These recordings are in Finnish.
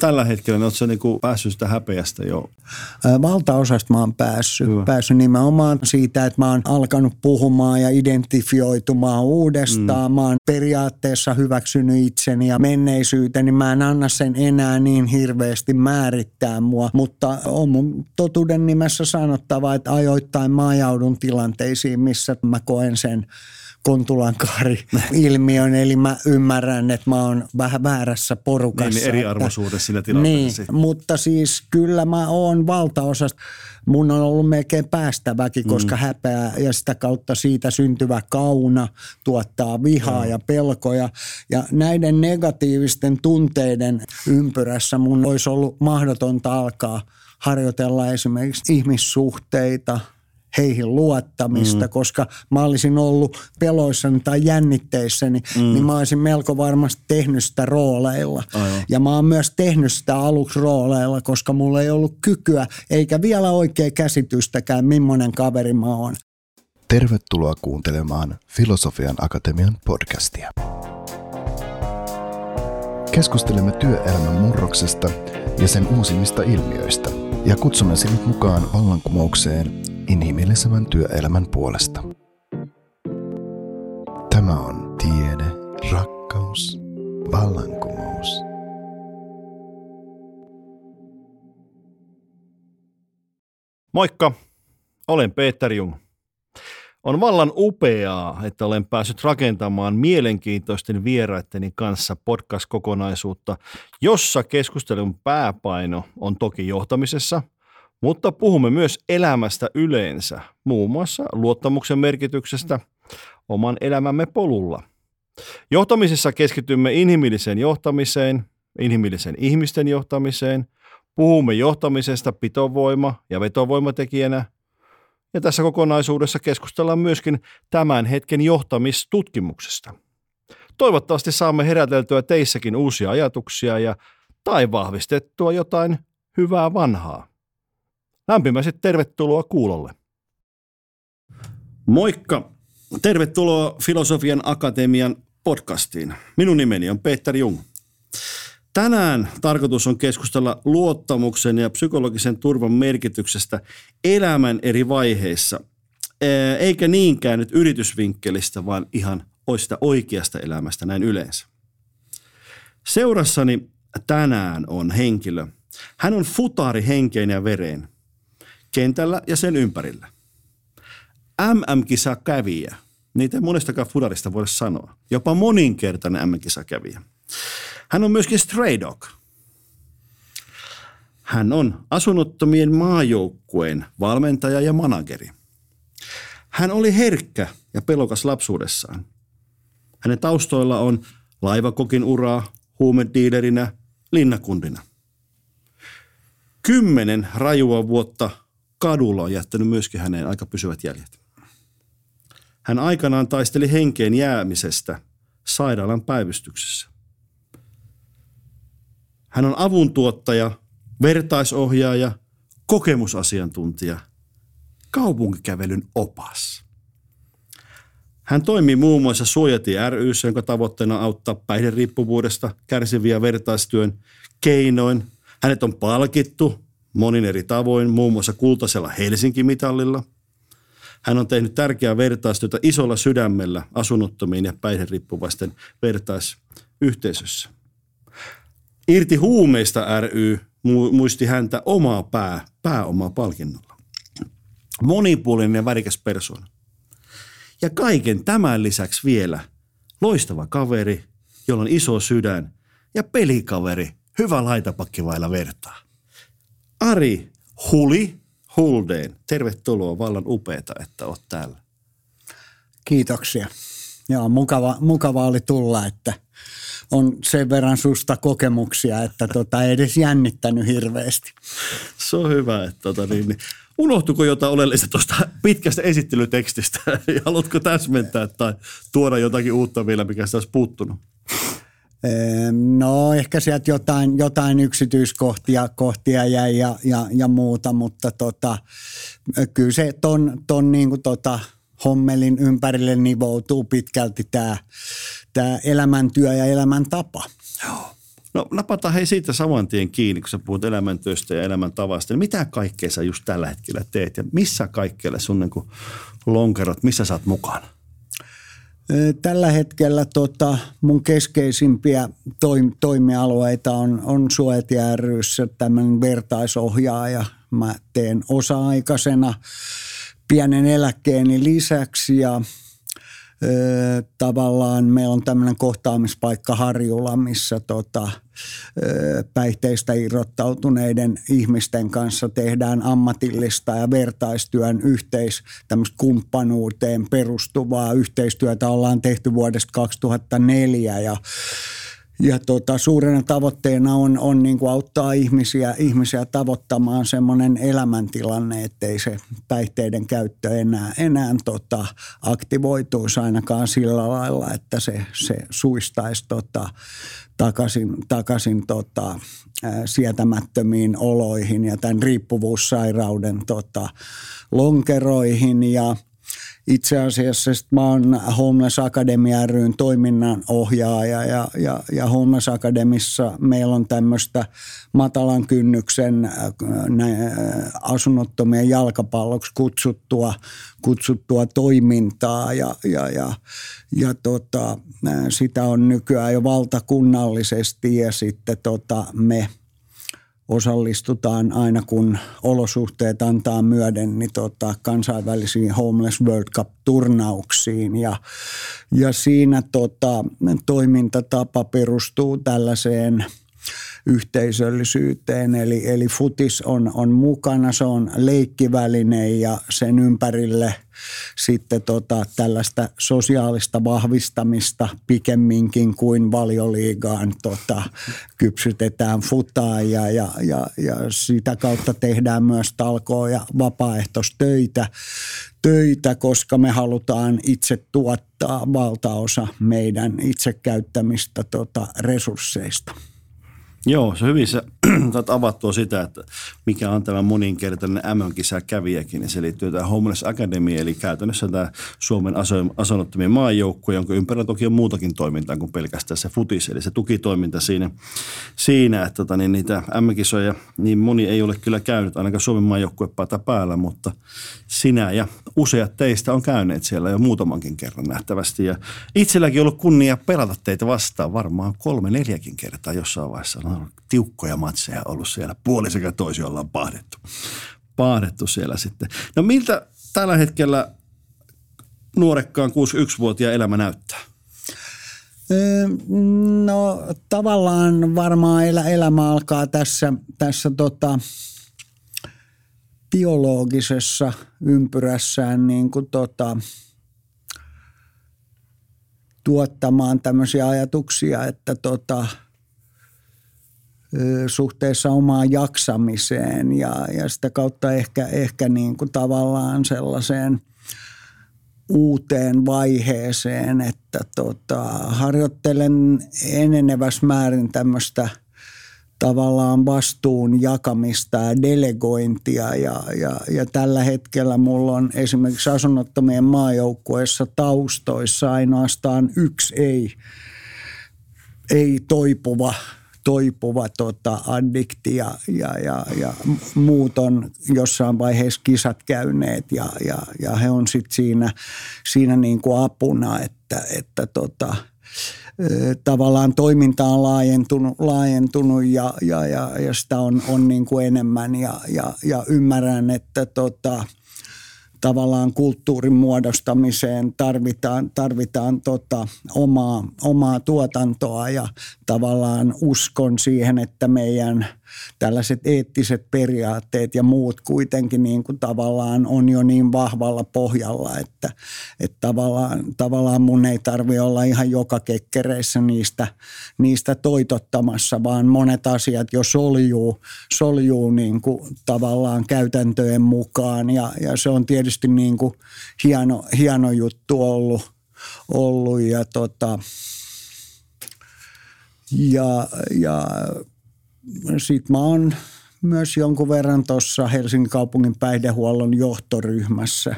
tällä hetkellä? Oletko niinku päässyt sitä häpeästä jo? Valtaosasta mä oon päässyt. Hyvä. Päässyt nimenomaan siitä, että mä oon alkanut puhumaan ja identifioitumaan uudestaan. Mm. Mä oon periaatteessa hyväksynyt itseni ja menneisyyteni. Mä en anna sen enää niin hirveästi määrittää mua, mutta on mun totuuden nimessä sanottava, että ajoittain mä ajaudun tilanteisiin, missä mä koen sen Kontulankaari-ilmiön, eli mä ymmärrän, että mä oon vähän väärässä porukassa. Niin, niin eriarvoisuudessa siinä tilanteessa. Niin, mutta siis kyllä mä oon valtaosasta, mun on ollut melkein päästäväkin, koska mm. häpeä ja sitä kautta siitä syntyvä kauna tuottaa vihaa mm. ja pelkoja. Ja näiden negatiivisten tunteiden ympyrässä mun olisi ollut mahdotonta alkaa harjoitella esimerkiksi ihmissuhteita – heihin luottamista, mm. koska mä olisin ollut peloissani tai jännitteissäni, mm. niin mä olisin melko varmasti tehnyt sitä rooleilla. Aivan. Ja mä oon myös tehnyt sitä aluksi rooleilla, koska mulla ei ollut kykyä eikä vielä oikea käsitystäkään, millainen kaveri mä oon. Tervetuloa kuuntelemaan Filosofian Akatemian podcastia. Keskustelemme työelämän murroksesta ja sen uusimmista ilmiöistä ja kutsumme sinut mukaan vallankumoukseen inhimillisemmän työelämän puolesta. Tämä on tiede, rakkaus, vallankumous. Moikka, olen Peter Jung. On vallan upeaa, että olen päässyt rakentamaan mielenkiintoisten vieraitteni kanssa podcast-kokonaisuutta, jossa keskustelun pääpaino on toki johtamisessa – mutta puhumme myös elämästä yleensä, muun muassa luottamuksen merkityksestä oman elämämme polulla. Johtamisessa keskitymme inhimilliseen johtamiseen, inhimillisen ihmisten johtamiseen, puhumme johtamisesta pitovoima- ja vetovoimatekijänä, ja tässä kokonaisuudessa keskustellaan myöskin tämän hetken johtamistutkimuksesta. Toivottavasti saamme heräteltyä teissäkin uusia ajatuksia ja tai vahvistettua jotain hyvää vanhaa. Lämpimästi tervetuloa kuulolle. Moikka! Tervetuloa Filosofian Akatemian podcastiin. Minun nimeni on Peter Jung. Tänään tarkoitus on keskustella luottamuksen ja psykologisen turvan merkityksestä elämän eri vaiheissa, eikä niinkään nyt yritysvinkkelistä, vaan ihan sitä oikeasta elämästä näin yleensä. Seurassani tänään on henkilö. Hän on futaari henkeen ja vereen – kentällä ja sen ympärillä. MM-kisa kävijä. Niitä ei monestakaan fudarista voida sanoa. Jopa moninkertainen MM-kisa kävijä. Hän on myöskin stray dog. Hän on asunnottomien maajoukkueen valmentaja ja manageri. Hän oli herkkä ja pelokas lapsuudessaan. Hänen taustoilla on laivakokin uraa, huumediilerinä, linnakundina. Kymmenen rajua vuotta kadulla on jättänyt myöskin häneen aika pysyvät jäljet. Hän aikanaan taisteli henkeen jäämisestä sairaalan päivystyksessä. Hän on avuntuottaja, vertaisohjaaja, kokemusasiantuntija, kaupunkikävelyn opas. Hän toimii muun muassa Suojatie ry, jonka tavoitteena on auttaa päihderiippuvuudesta kärsiviä vertaistyön keinoin. Hänet on palkittu monin eri tavoin, muun muassa kultaisella Helsinki-mitallilla. Hän on tehnyt tärkeää vertaistyötä isolla sydämellä asunnottomiin ja päihderiippuvaisten vertaisyhteisössä. Irti huumeista ry muisti häntä omaa pää, pääomaa palkinnolla. Monipuolinen ja värikäs persoona. Ja kaiken tämän lisäksi vielä loistava kaveri, jolla on iso sydän ja pelikaveri, hyvä laitapakki vailla vertaa. Ari Huli Huldeen, tervetuloa. Vallan upeeta, että olet täällä. Kiitoksia. Joo, mukava, mukava oli tulla, että on sen verran susta kokemuksia, että tota, ei edes jännittänyt hirveästi. Se on hyvä. Että tota, niin, niin. Unohtuiko jotain oleellista tuosta pitkästä esittelytekstistä? Haluatko täsmentää tai tuoda jotakin uutta vielä, mikä olisi puuttunut? No ehkä sieltä jotain, jotain yksityiskohtia kohtia jäi ja, ja, ja muuta, mutta tota, kyllä se ton, ton niin kuin tota, hommelin ympärille nivoutuu pitkälti tämä tää elämäntyö ja elämäntapa. No napataan hei siitä saman tien kiinni, kun sä puhut elämäntyöstä ja elämäntavasta. Niin mitä kaikkea sä just tällä hetkellä teet ja missä kaikkea sun niin lonkerot, missä sä oot mukana? Tällä hetkellä tota, mun keskeisimpiä toim- toimialueita on, on Suojat ryssä tämmöinen vertaisohjaaja. Mä teen osa-aikaisena pienen eläkkeeni lisäksi ja tavallaan meillä on tämmöinen kohtaamispaikka Harjulla, missä tota, päihteistä irrottautuneiden ihmisten kanssa tehdään ammatillista ja vertaistyön yhteis kumppanuuteen perustuvaa yhteistyötä. Ollaan tehty vuodesta 2004 ja ja tota, suurena tavoitteena on, on niin kuin auttaa ihmisiä, ihmisiä tavoittamaan semmoinen elämäntilanne, ettei se päihteiden käyttö enää, enää tota, aktivoituisi ainakaan sillä lailla, että se, se suistaisi tota, takaisin, takaisin tota, sietämättömiin oloihin ja tämän riippuvuussairauden tota, lonkeroihin. Ja – itse asiassa sit mä oon Homeless Academy ryn toiminnan ohjaaja ja, ja, ja Homeless Academissa meillä on tämmöistä matalan kynnyksen äh, äh, asunnottomien jalkapalloksi kutsuttua, kutsuttua toimintaa ja, ja, ja, ja tota, äh, sitä on nykyään jo valtakunnallisesti ja sitten tota, me – osallistutaan aina kun olosuhteet antaa myöden niin tota, kansainvälisiin Homeless World Cup-turnauksiin ja, ja siinä tota, toimintatapa perustuu tällaiseen – yhteisöllisyyteen. Eli, eli futis on, on mukana, se on leikkiväline ja sen ympärille sitten tota, tällaista sosiaalista vahvistamista pikemminkin kuin valioliigaan tota, kypsytetään futaa ja, ja, ja, ja sitä kautta tehdään myös talkoa ja vapaaehtoistöitä, töitä, koska me halutaan itse tuottaa valtaosa meidän itse käyttämistä tota, resursseista. Joo, se hyvin sä saat avattua sitä, että mikä on tämä moninkertainen MM-kisa kävijäkin. Se liittyy tähän Homeless Academy, eli käytännössä tämä Suomen asunnottomien maajoukkue, jonka ympärillä toki on muutakin toimintaa kuin pelkästään se futis, eli se tukitoiminta siinä, siinä että tota, niin niitä MM-kisoja niin moni ei ole kyllä käynyt, ainakaan Suomen maajoukkue päällä, mutta sinä ja useat teistä on käyneet siellä jo muutamankin kerran nähtävästi. Ja itselläkin on ollut kunnia pelata teitä vastaan varmaan kolme, neljäkin kertaa jossain vaiheessa. On tiukkoja matseja ollut siellä. Puoli sekä toisi ollaan pahdettu. Pahdettu siellä sitten. No miltä tällä hetkellä nuorekkaan 61-vuotiaan elämä näyttää? No tavallaan varmaan elämä alkaa tässä, tässä tota, biologisessa ympyrässään niin kuin tota, tuottamaan tämmöisiä ajatuksia, että tota, suhteessa omaan jaksamiseen ja, ja sitä kautta ehkä, ehkä niin kuin tavallaan sellaiseen uuteen vaiheeseen, että tota, harjoittelen enenevässä määrin tämmöistä – tavallaan vastuun jakamista ja delegointia ja, ja, ja tällä hetkellä mulla on esimerkiksi asunnottomien maajoukkueessa taustoissa ainoastaan yksi ei, ei toipuva toipuva tota, addikti ja, ja, ja, ja muut on jossain vaiheessa kisat käyneet ja, ja, ja he on sitten siinä, siinä niin kuin apuna, että, että tota, tavallaan toiminta on laajentunut, laajentunut ja, ja, ja, ja sitä on, on niin kuin enemmän ja, ja, ja ymmärrän, että tota, tavallaan kulttuurin muodostamiseen tarvitaan, tarvitaan tota omaa, omaa tuotantoa ja tavallaan uskon siihen, että meidän – tällaiset eettiset periaatteet ja muut kuitenkin niin kuin tavallaan on jo niin vahvalla pohjalla, että, että tavallaan, tavallaan mun ei tarvi olla ihan joka kekkereissä niistä, niistä toitottamassa, vaan monet asiat jo soljuu, soljuu niin kuin tavallaan käytäntöjen mukaan. Ja, ja se on tietysti niin kuin hieno, hieno juttu ollut, ollut ja tota, ja, ja sitten mä oon myös jonkun verran tuossa Helsingin kaupungin päihdehuollon johtoryhmässä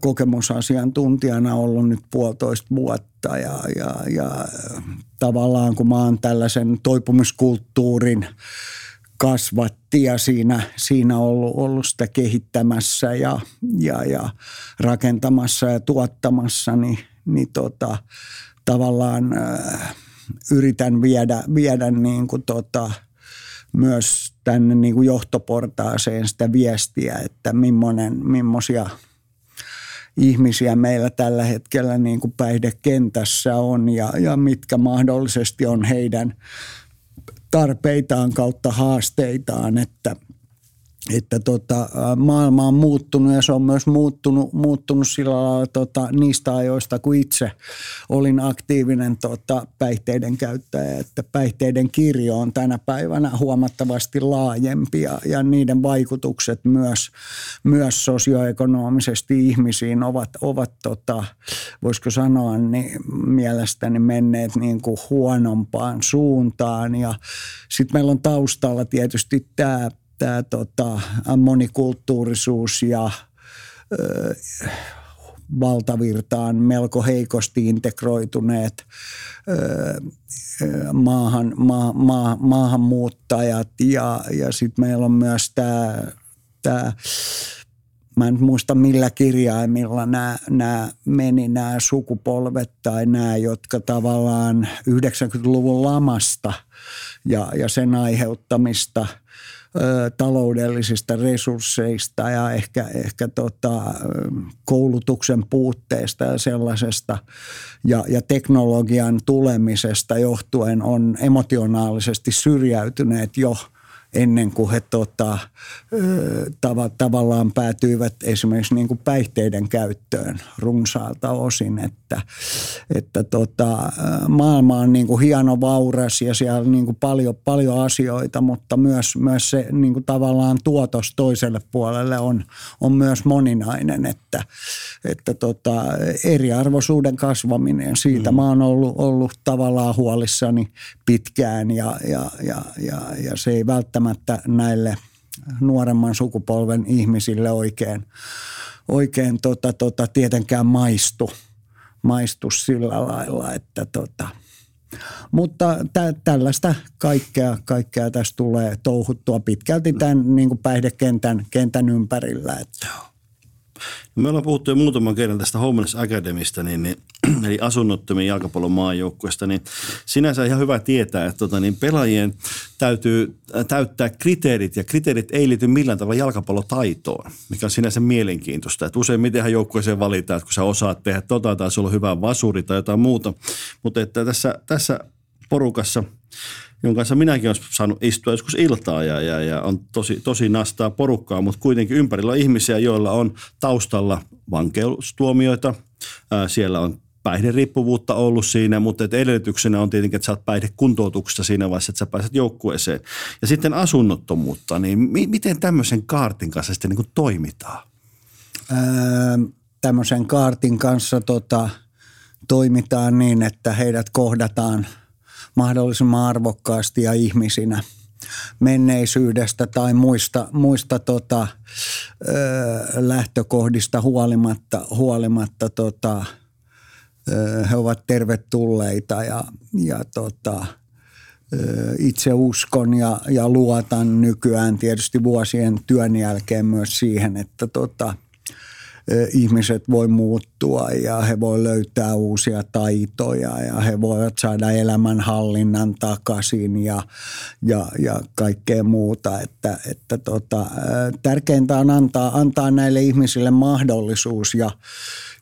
kokemusasiantuntijana ollut nyt puolitoista vuotta ja, ja, ja tavallaan kun mä oon tällaisen toipumiskulttuurin kasvatti ja siinä, siinä ollut, ollut sitä kehittämässä ja, ja, ja rakentamassa ja tuottamassa, niin, niin tota, tavallaan äh, yritän viedä, viedä niin kuin tota, myös tänne niin kuin johtoportaaseen sitä viestiä, että millainen, millaisia ihmisiä meillä tällä hetkellä niin kuin päihdekentässä on ja, ja mitkä mahdollisesti on heidän tarpeitaan kautta haasteitaan, että – että tota, maailma on muuttunut ja se on myös muuttunut, muuttunut sillä lailla tota, niistä ajoista, kun itse olin aktiivinen tota, päihteiden käyttäjä. Että päihteiden kirjo on tänä päivänä huomattavasti laajempi ja, ja niiden vaikutukset myös, myös sosioekonomisesti ihmisiin ovat, ovat tota, voisiko sanoa, niin mielestäni menneet niin kuin huonompaan suuntaan. Ja sitten meillä on taustalla tietysti tämä tämä tota, monikulttuurisuus ja ö, valtavirtaan melko heikosti integroituneet ö, maahan, ma, ma, maahanmuuttajat. Ja, ja sitten meillä on myös tämä, tämä mä en muista millä kirjaimilla nämä, nämä meni nämä sukupolvet tai nämä, jotka tavallaan 90-luvun lamasta ja, ja sen aiheuttamista – taloudellisista resursseista ja ehkä, ehkä tota, koulutuksen puutteesta ja sellaisesta. Ja, ja teknologian tulemisesta johtuen on emotionaalisesti syrjäytyneet jo – ennen kuin he tota, tav- tavallaan päätyivät esimerkiksi niin kuin päihteiden käyttöön runsaalta osin. Että, että tota, maailma on niin kuin hieno vauras ja siellä on niin kuin paljon, paljon asioita, mutta myös, myös se niin kuin tavallaan tuotos toiselle puolelle on, on myös moninainen, että, että tota, eriarvoisuuden kasvaminen, siitä mm. mä oon ollut, ollut tavallaan huolissani pitkään ja, ja, ja, ja, ja se ei välttämättä näille nuoremman sukupolven ihmisille oikein, oikein tota, tota, tietenkään maistu, maistu sillä lailla, että tota, mutta tä, tällaista kaikkea, kaikkea tässä tulee touhuttua pitkälti tämän niin päihdekentän kentän ympärillä. Että. Me ollaan puhuttu jo muutaman kerran tästä Homeless Academista, niin, niin, eli asunnottomien jalkapallon maajoukkueesta, niin sinänsä ihan hyvä tietää, että tota, niin pelaajien täytyy täyttää kriteerit, ja kriteerit ei liity millään tavalla jalkapallotaitoon, mikä on sinänsä mielenkiintoista. Että usein mitenhän joukkueeseen valitaan, että kun sä osaat tehdä tota tai sulla on hyvä vasuri tai jotain muuta, mutta että tässä, tässä porukassa – jonka kanssa minäkin olen saanut istua joskus iltaa ja, ja, ja on tosi, tosi nastaa porukkaa, mutta kuitenkin ympärillä on ihmisiä, joilla on taustalla vankeustuomioita. Ää, siellä on päihderiippuvuutta ollut siinä, mutta että edellytyksenä on tietenkin, että sä oot päihdekuntoutuksessa siinä vaiheessa, että sä pääset joukkueeseen. Ja sitten asunnottomuutta, niin mi- miten tämmöisen kaartin kanssa sitten niin toimitaan? Öö, tämmöisen kaartin kanssa tota, toimitaan niin, että heidät kohdataan – mahdollisimman arvokkaasti ja ihmisinä menneisyydestä tai muista, muista tota, ö, lähtökohdista huolimatta, huolimatta tota, ö, he ovat tervetulleita ja, ja tota, ö, itse uskon ja, ja luotan nykyään tietysti vuosien työn jälkeen myös siihen, että tota, ihmiset voi muuttua ja he voi löytää uusia taitoja ja he voivat saada elämänhallinnan takaisin ja, ja, ja kaikkea muuta. Että, että tota, tärkeintä on antaa, antaa näille ihmisille mahdollisuus ja,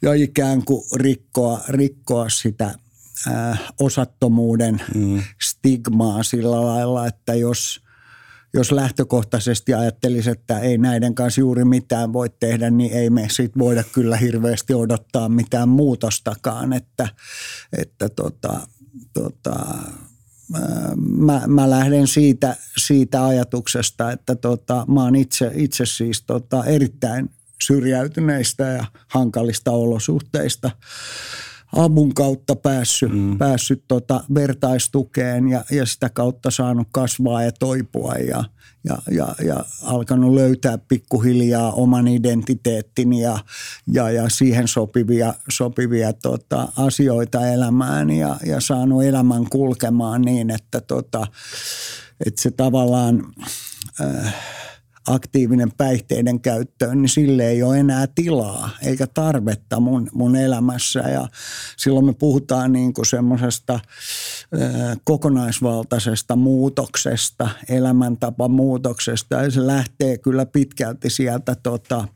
ja ikään kuin rikkoa, rikkoa sitä osattomuuden mm. stigmaa sillä lailla, että jos – jos lähtökohtaisesti ajattelisi, että ei näiden kanssa juuri mitään voi tehdä, niin ei me sit voida kyllä hirveästi odottaa mitään muutostakaan. Että, että tota, tota, mä, mä lähden siitä, siitä ajatuksesta, että tota, mä oon itse, itse siis tota, erittäin syrjäytyneistä ja hankalista olosuhteista avun kautta päässyt, mm. päässyt tota vertaistukeen ja, ja sitä kautta saanut kasvaa ja toipua ja, ja, ja, ja alkanut löytää pikkuhiljaa oman identiteettini ja, ja, ja siihen sopivia, sopivia tota, asioita elämään ja, ja saanut elämän kulkemaan niin, että, tota, että se tavallaan... Äh, aktiivinen päihteiden käyttöön, niin sille ei ole enää tilaa eikä tarvetta mun, mun elämässä. Ja silloin me puhutaan niin kuin semmoisesta kokonaisvaltaisesta muutoksesta, elämäntapamuutoksesta ja se lähtee kyllä pitkälti sieltä tota,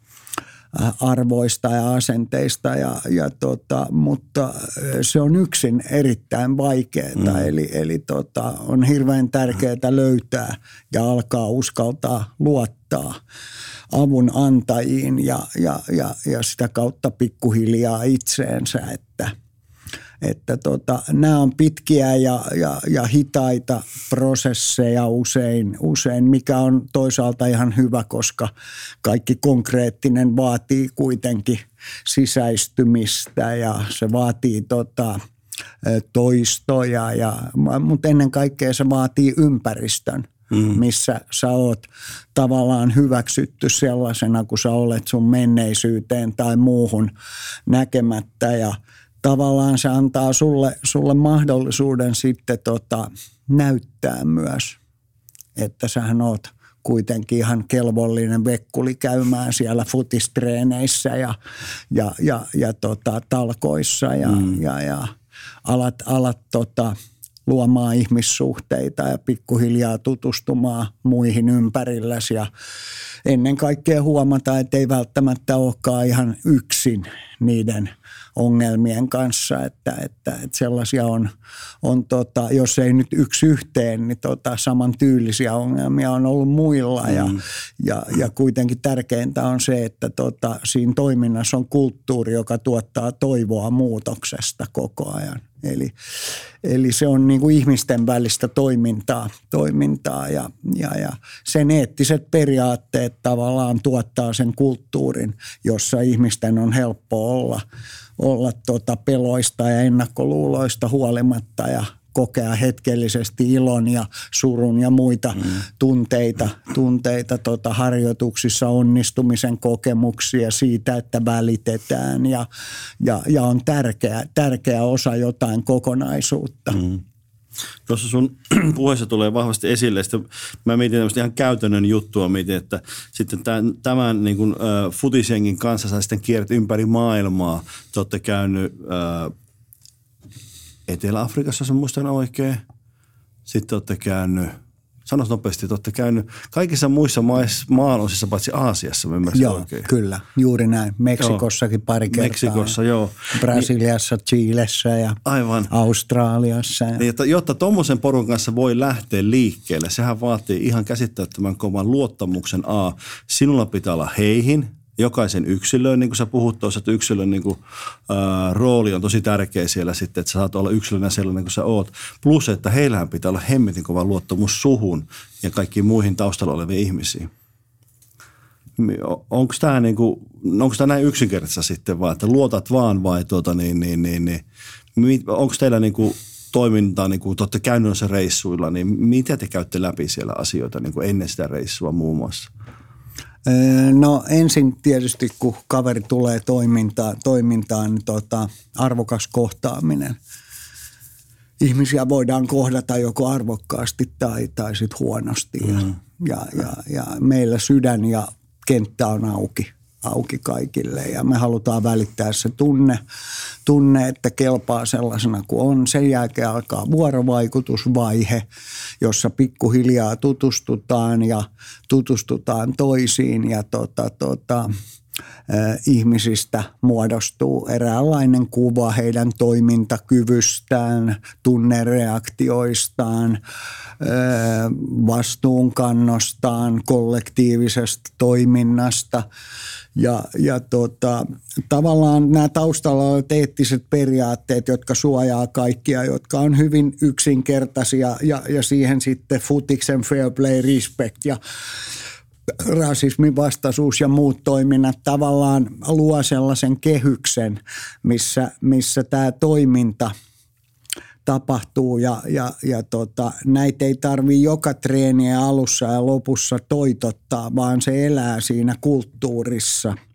arvoista ja asenteista, ja, ja tota, mutta se on yksin erittäin vaikeaa. Mm. Eli, eli tota, on hirveän tärkeää löytää ja alkaa uskaltaa luottaa avun antajiin ja, ja, ja, ja sitä kautta pikkuhiljaa itseensä, että – että tota, nämä on pitkiä ja, ja, ja hitaita prosesseja usein, usein, mikä on toisaalta ihan hyvä, koska kaikki konkreettinen vaatii kuitenkin sisäistymistä ja se vaatii tota, toistoja, ja, mutta ennen kaikkea se vaatii ympäristön, mm. missä sä oot tavallaan hyväksytty sellaisena, kun sä olet sun menneisyyteen tai muuhun näkemättä ja – tavallaan se antaa sulle, sulle mahdollisuuden sitten tota, näyttää myös, että sähän oot kuitenkin ihan kelvollinen vekkuli käymään siellä futistreeneissä ja, ja, ja, ja tota, talkoissa ja, mm. ja, ja alat, alat tota, luomaan ihmissuhteita ja pikkuhiljaa tutustumaan muihin ympärilläsi ja ennen kaikkea huomata, että ei välttämättä olekaan ihan yksin niiden – ongelmien kanssa, että, että, että sellaisia on, on tota, jos ei nyt yksi yhteen, niin tota, samantyylisiä ongelmia on ollut muilla mm. ja, ja, ja kuitenkin tärkeintä on se, että tota, siinä toiminnassa on kulttuuri, joka tuottaa toivoa muutoksesta koko ajan. Eli, eli se on niin kuin ihmisten välistä toimintaa, toimintaa ja, ja, ja sen eettiset periaatteet tavallaan tuottaa sen kulttuurin, jossa ihmisten on helppo olla – olla tota peloista ja ennakkoluuloista huolimatta ja kokea hetkellisesti ilon ja surun ja muita mm. tunteita, tunteita tota harjoituksissa, onnistumisen kokemuksia siitä, että välitetään ja, ja, ja on tärkeä, tärkeä osa jotain kokonaisuutta. Mm. Tuossa sun puheessa tulee vahvasti esille, sitten mä mietin tämmöistä ihan käytännön juttua, mietin, että sitten tämän, tämän niin kuin, äh, futisengin kanssa sä sitten kierrät ympäri maailmaa. Te olette käynyt äh, Etelä-Afrikassa, jos muistan oikein. Sitten olette käynyt – Sanois nopeasti, että olette käynyt kaikissa muissa maissa, maanosissa paitsi Aasiassa, mä Joo, oikein. kyllä, juuri näin. Meksikossakin pari kertaa. Meksikossa, joo. Brasiliassa, Chiilessä ja Aivan. Australiassa. Ja. Niin, että, jotta tuommoisen porun kanssa voi lähteä liikkeelle, sehän vaatii ihan käsittämättömän kovan luottamuksen A. Sinulla pitää olla heihin, jokaisen yksilön, niin kuin sä puhut tuossa, että yksilön niin kuin, ää, rooli on tosi tärkeä siellä sitten, että sä saat olla yksilönä sellainen kuin sä oot. Plus, että heillähän pitää olla hemmetin kova luottamus suhun ja kaikkiin muihin taustalla oleviin ihmisiin. Onko tämä niin kuin, onko tämä näin yksinkertaisesti sitten vaan, että luotat vaan vai tuota niin, niin, niin, niin onko teillä niin kuin toimintaa, niin kuin te olette reissuilla, niin mitä te käytte läpi siellä asioita niin kuin ennen sitä reissua muun muassa? No ensin tietysti, kun kaveri tulee toimintaan, toimintaan niin tota, arvokas kohtaaminen. Ihmisiä voidaan kohdata joko arvokkaasti tai, tai sitten huonosti. Mm. Ja, ja, ja meillä sydän ja kenttä on auki auki kaikille ja me halutaan välittää se tunne, tunne, että kelpaa sellaisena kuin on. Sen jälkeen alkaa vuorovaikutusvaihe, jossa pikkuhiljaa tutustutaan ja tutustutaan toisiin ja tota, tota, ihmisistä muodostuu eräänlainen kuva heidän toimintakyvystään, tunnereaktioistaan, vastuunkannostaan, kollektiivisesta toiminnasta – ja, ja tota, tavallaan nämä taustalla olevat eettiset periaatteet, jotka suojaa kaikkia, jotka on hyvin yksinkertaisia ja, ja siihen sitten futiksen fair play respect ja rasismin vastaisuus ja muut toiminnat tavallaan luo sellaisen kehyksen, missä, missä tämä toiminta tapahtuu ja, ja, ja tota, näitä ei tarvi joka treeniä alussa ja lopussa toitottaa, vaan se elää siinä kulttuurissa –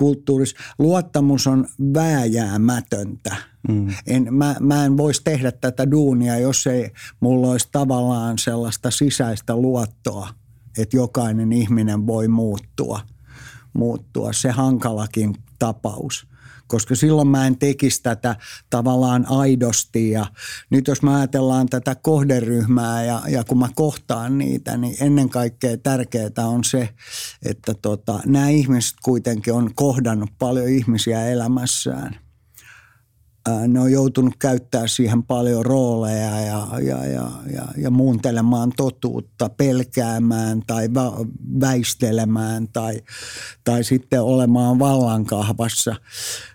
kulttuurissa. Luottamus on vääjäämätöntä. Mm. En, mä, mä en voisi tehdä tätä duunia, jos ei mulla olisi tavallaan sellaista sisäistä luottoa, että jokainen ihminen voi muuttua. muuttua. Se hankalakin tapaus koska silloin mä en tekisi tätä tavallaan aidosti. Ja nyt jos mä ajatellaan tätä kohderyhmää ja, ja kun mä kohtaan niitä, niin ennen kaikkea tärkeää on se, että tota, nämä ihmiset kuitenkin on kohdannut paljon ihmisiä elämässään – ne on joutunut käyttää siihen paljon rooleja ja, ja, ja, ja, ja muuntelemaan totuutta, pelkäämään tai väistelemään tai, tai sitten olemaan vallankahvassa.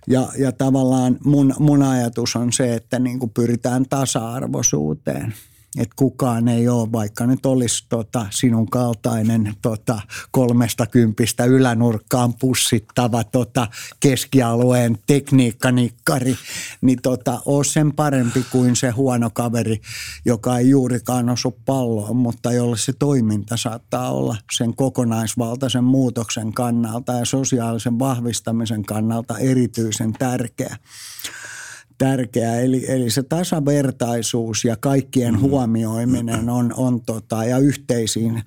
Ja, ja tavallaan mun, mun ajatus on se, että niin kuin pyritään tasa-arvoisuuteen – että kukaan ei ole, vaikka nyt olisi tota, sinun kaltainen tota, kolmesta kympistä ylänurkkaan pussittava tota, keskialueen tekniikkanikkari, niin tota, ole sen parempi kuin se huono kaveri, joka ei juurikaan osu palloon, mutta jolle se toiminta saattaa olla sen kokonaisvaltaisen muutoksen kannalta ja sosiaalisen vahvistamisen kannalta erityisen tärkeä tärkeää. Eli, eli se tasavertaisuus ja kaikkien mm-hmm. huomioiminen on, on tota, ja yhteisiin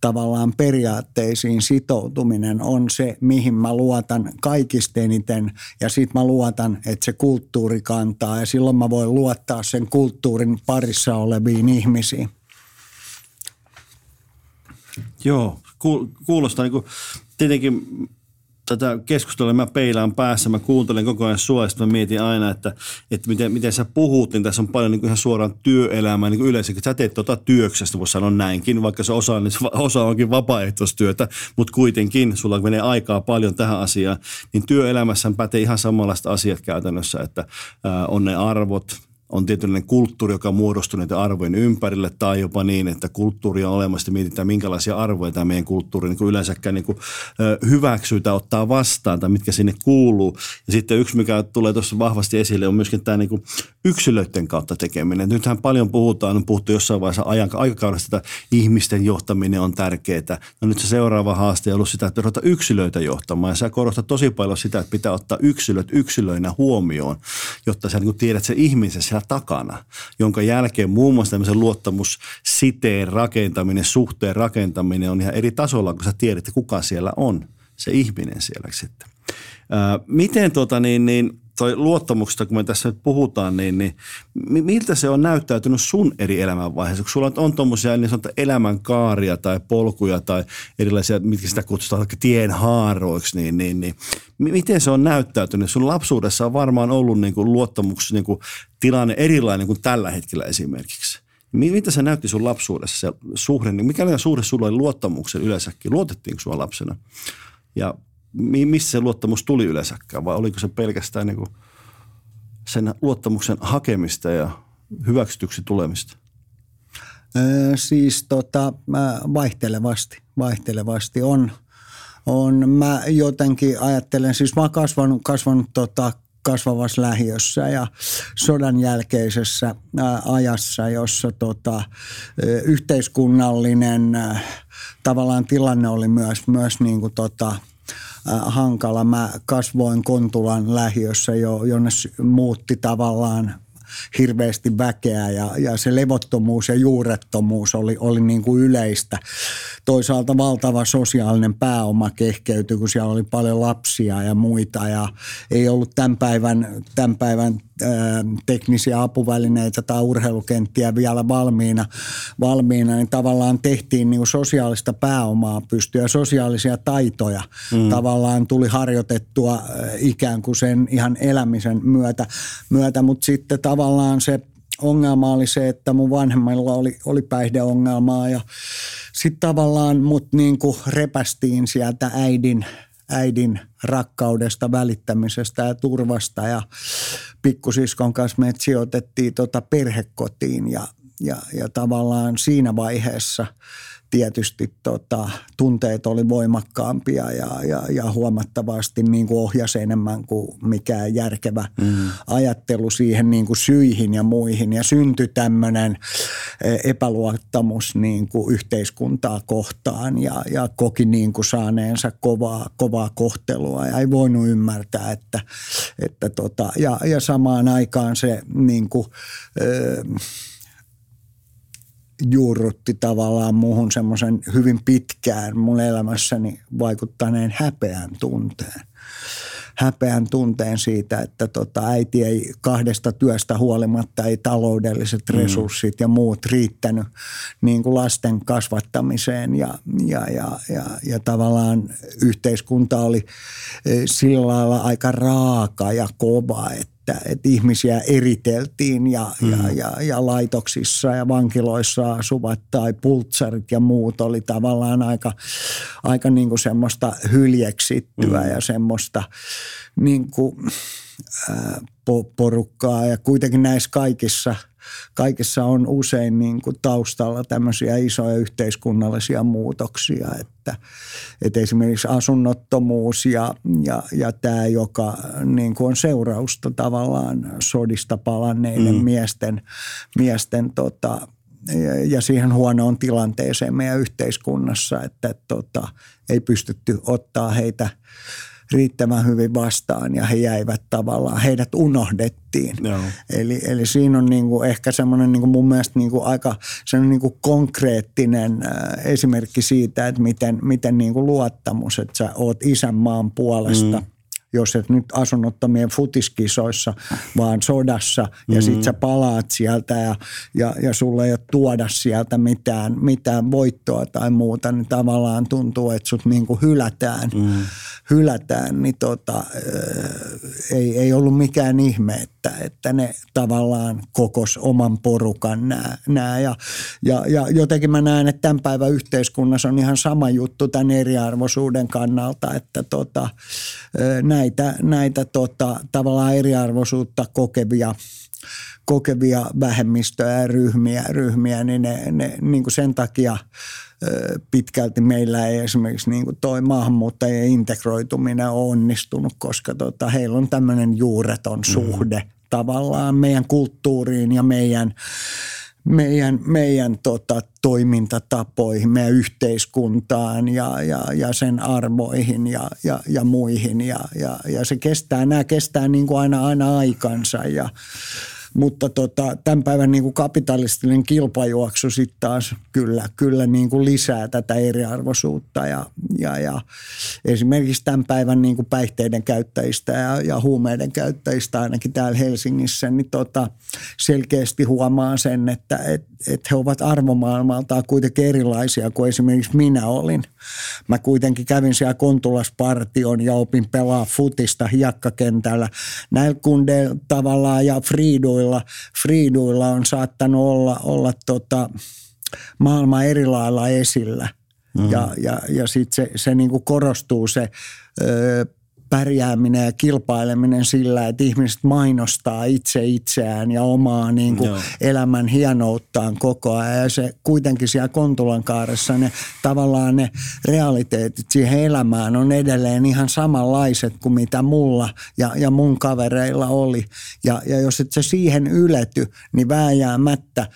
tavallaan periaatteisiin sitoutuminen on se, mihin mä luotan kaikista eniten. Ja sitten mä luotan, että se kulttuuri kantaa ja silloin mä voin luottaa sen kulttuurin parissa oleviin ihmisiin. Joo, kuulostaa niin kuin, tietenkin tätä keskustelua. Mä peilaan päässä, mä kuuntelen koko ajan sua, ja mä mietin aina, että, että miten, miten sä puhut, niin tässä on paljon niin kuin ihan suoraan työelämää, niin yleensä, että sä teet tota työksestä, voisi sanoa näinkin, vaikka se osa, niin osa onkin vapaaehtoistyötä, mutta kuitenkin sulla menee aikaa paljon tähän asiaan, niin työelämässä pätee ihan samanlaista asiat käytännössä, että ää, on ne arvot, on tietynlainen kulttuuri, joka muodostuu näiden arvojen ympärille, tai jopa niin, että kulttuuri on olemassa, ja mietitään minkälaisia arvoja tämä meidän kulttuuri niin kuin yleensäkään niin kuin, hyväksyy tai ottaa vastaan, tai mitkä sinne kuuluu. Ja sitten yksi, mikä tulee tuossa vahvasti esille, on myöskin tämä niin kuin yksilöiden kautta tekeminen. Nythän paljon puhutaan, on puhuttu jossain vaiheessa ajan, aikakaudesta, että ihmisten johtaminen on tärkeää. No nyt se seuraava haaste on ollut sitä, että ruveta yksilöitä johtamaan, ja sä korostat tosi paljon sitä, että pitää ottaa yksilöt yksilöinä huomioon, jotta sä niin kuin tiedät se ihmisen takana, jonka jälkeen muun muassa tämmöisen luottamussiteen rakentaminen, suhteen rakentaminen on ihan eri tasolla, kun sä tiedät, että kuka siellä on, se ihminen siellä sitten. Miten tota niin, niin toi luottamuksesta, kun me tässä nyt puhutaan, niin, niin miltä se on näyttäytynyt sun eri elämänvaiheissa? Kun sulla on tuommoisia niin elämänkaaria tai polkuja tai erilaisia, mitkä sitä kutsutaan tienhaaroiksi, niin, niin, niin miten se on näyttäytynyt? Sun lapsuudessa on varmaan ollut niin kuin luottamus niin kuin tilanne erilainen kuin tällä hetkellä esimerkiksi. Mitä se näytti sun lapsuudessa se suhde? Mikä suhde sulla oli luottamuksen yleensäkin? Luotettiinko sua lapsena? Ja missä se luottamus tuli yleensäkään vai oliko se pelkästään niin kuin sen luottamuksen hakemista ja hyväksytyksi tulemista? Öö, siis tota, vaihtelevasti, vaihtelevasti on, on. Mä jotenkin ajattelen, siis mä oon kasvanut, kasvanut tota, kasvavassa lähiössä ja sodan jälkeisessä ajassa, jossa tota, yhteiskunnallinen tavallaan tilanne oli myös, myös niin kuin tota, hankala. Mä kasvoin Kontulan lähiössä, jo, jonne muutti tavallaan hirveästi väkeä ja, ja se levottomuus ja juurettomuus oli, oli niin kuin yleistä. Toisaalta valtava sosiaalinen pääoma kehkeytyi, kun siellä oli paljon lapsia ja muita ja ei ollut tämän päivän, tämän päivän teknisiä apuvälineitä tai urheilukenttiä vielä valmiina, valmiina niin tavallaan tehtiin niin sosiaalista pääomaa pystyä, sosiaalisia taitoja mm. tavallaan tuli harjoitettua ikään kuin sen ihan elämisen myötä, myötä mutta sitten tavallaan se ongelma oli se, että mun vanhemmilla oli, oli päihdeongelmaa ja sitten tavallaan mut niin kuin repästiin sieltä äidin äidin rakkaudesta, välittämisestä ja turvasta. Ja pikkusiskon kanssa me sijoitettiin tota perhekotiin ja, ja, ja tavallaan siinä vaiheessa tietysti tota, tunteet oli voimakkaampia ja, ja, ja huomattavasti niin kuin ohjasi enemmän kuin mikään järkevä mm. ajattelu siihen niin kuin syihin ja muihin. Ja syntyi tämmöinen e, epäluottamus niin kuin yhteiskuntaa kohtaan ja, ja koki niin kuin saaneensa kovaa, kovaa kohtelua ja ei voinut ymmärtää, että, että tota, ja, ja samaan aikaan se niin kuin, ö, juurrutti tavallaan muuhun semmoisen hyvin pitkään mun elämässäni vaikuttaneen häpeän tunteen. Häpeän tunteen siitä, että tota, äiti ei kahdesta työstä huolimatta, ei taloudelliset mm. resurssit ja muut riittänyt niin kuin lasten kasvattamiseen ja, ja, ja, ja, ja tavallaan yhteiskunta oli eh, sillä lailla aika raaka ja kova, että että, että ihmisiä eriteltiin ja, mm. ja, ja, ja laitoksissa ja vankiloissa asuvat tai pultsarit ja muut oli tavallaan aika, aika niin kuin semmoista hyljeksittyä mm. ja semmoista niin kuin, ää, porukkaa ja kuitenkin näissä kaikissa – kaikessa on usein niin kuin taustalla tämmöisiä isoja yhteiskunnallisia muutoksia, että, että esimerkiksi asunnottomuus ja, ja, ja tämä, joka niin kuin on seurausta tavallaan sodista palanneiden mm. miesten, miesten tota, ja siihen huonoon tilanteeseen meidän yhteiskunnassa, että tota, ei pystytty ottaa heitä riittävän hyvin vastaan ja he jäivät tavallaan, heidät unohdettiin. Joo. Eli, eli siinä on niin kuin ehkä semmoinen niin kuin mun mielestä niin kuin aika niin kuin konkreettinen äh, esimerkki siitä, että miten, miten niin kuin luottamus, että sä oot isänmaan puolesta mm jos et nyt asunnottomien futiskisoissa, vaan sodassa ja mm-hmm. sit sä palaat sieltä ja, ja, ja sulle ei ole tuoda sieltä mitään, mitään voittoa tai muuta, niin tavallaan tuntuu, että sut niinku hylätään, mm-hmm. hylätään, niin tota, ei, ei ollut mikään ihme, että, että ne tavallaan kokos oman porukan nää, nää ja, ja, ja jotenkin mä näen, että tämän päivän yhteiskunnassa on ihan sama juttu tämän eriarvoisuuden kannalta, että tota, näin näitä, näitä tota, tavallaan eriarvoisuutta kokevia kokevia vähemmistöjä ja ryhmiä, ryhmiä niin, ne, ne, niin kuin sen takia pitkälti meillä ei esimerkiksi niin kuin toi maahanmuuttajien integroituminen ole onnistunut, koska tota, heillä on tämmöinen juureton mm. suhde mm. tavallaan meidän kulttuuriin ja meidän meidän, meidän tota, toimintatapoihin, meidän yhteiskuntaan ja, ja, ja sen arvoihin ja, ja, ja muihin. Ja, ja, ja se kestää, nämä kestää niin kuin aina, aina aikansa ja, mutta tota, tämän päivän niin kuin kapitalistinen kilpajuoksu sitten taas kyllä, kyllä niin kuin lisää tätä eriarvoisuutta ja, ja, ja esimerkiksi tämän päivän niin kuin päihteiden käyttäjistä ja, ja huumeiden käyttäjistä ainakin täällä Helsingissä, niin tota, selkeästi huomaa sen, että et, et he ovat arvomaailmaltaan kuitenkin erilaisia kuin esimerkiksi minä olin. Mä kuitenkin kävin siellä Kontulaspartion ja opin pelaa futista hiekkakentällä. Näillä kundeilla tavallaan ja Friiduilla friiduilla, friiduilla on saattanut olla, olla tota, maailma eri lailla esillä. Mm. Ja, ja, ja sitten se, se niinku korostuu se ö, pärjääminen ja kilpaileminen sillä, että ihmiset mainostaa itse itseään ja omaa niin kuin elämän hienouttaan koko ajan. Ja se kuitenkin siellä Kontulan kaaressa ne tavallaan ne realiteetit siihen elämään on edelleen ihan samanlaiset kuin mitä mulla ja, ja mun kavereilla oli. Ja, ja jos et se siihen ylety, niin vääjäämättä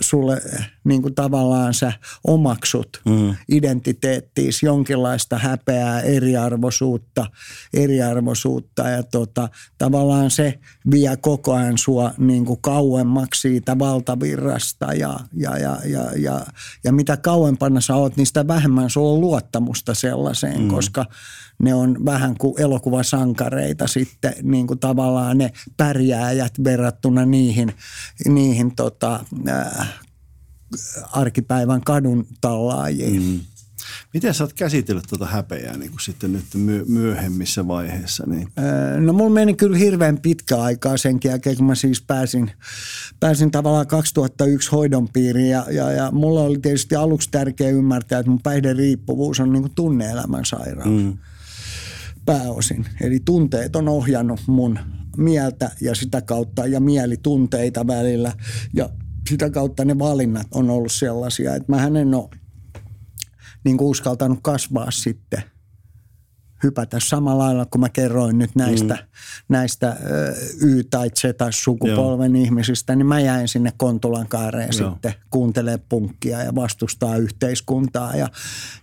sulle niin kuin tavallaan sä omaksut mm. identiteettiis jonkinlaista häpeää, eriarvoisuutta, eriarvoisuutta ja tota, tavallaan se vie koko ajan sua niin kuin kauemmaksi siitä valtavirrasta ja, ja, ja, ja, ja, ja mitä kauempana sä oot, niin sitä vähemmän sulla on luottamusta sellaiseen, mm. koska ne on vähän kuin elokuvasankareita sitten niin kuin tavallaan ne pärjääjät verrattuna niihin, niihin tota, äh, arkipäivän kadun tallaajiin. Mm. Miten sä oot käsitellyt tuota häpeää niin kuin sitten nyt myöhemmissä vaiheissa? Niin? No mulla meni kyllä hirveän pitkä aikaa sen jälkeen, kun mä siis pääsin, pääsin tavallaan 2001 hoidon piiriin ja, ja, ja mulla oli tietysti aluksi tärkeä ymmärtää, että mun riippuvuus on niin kuin tunne-elämän sairaus. Mm. Pääosin. Eli tunteet on ohjannut mun mieltä ja sitä kautta ja mielitunteita välillä ja sitä kautta ne valinnat on ollut sellaisia, että mä en ole niin kuin uskaltanut kasvaa sitten – hypätä samalla lailla, kun mä kerroin nyt näistä, mm. näistä Y- tai Z-sukupolven Joo. ihmisistä, niin mä jäin sinne Kontulan kaareen Joo. sitten kuuntelee punkkia ja vastustaa yhteiskuntaa ja,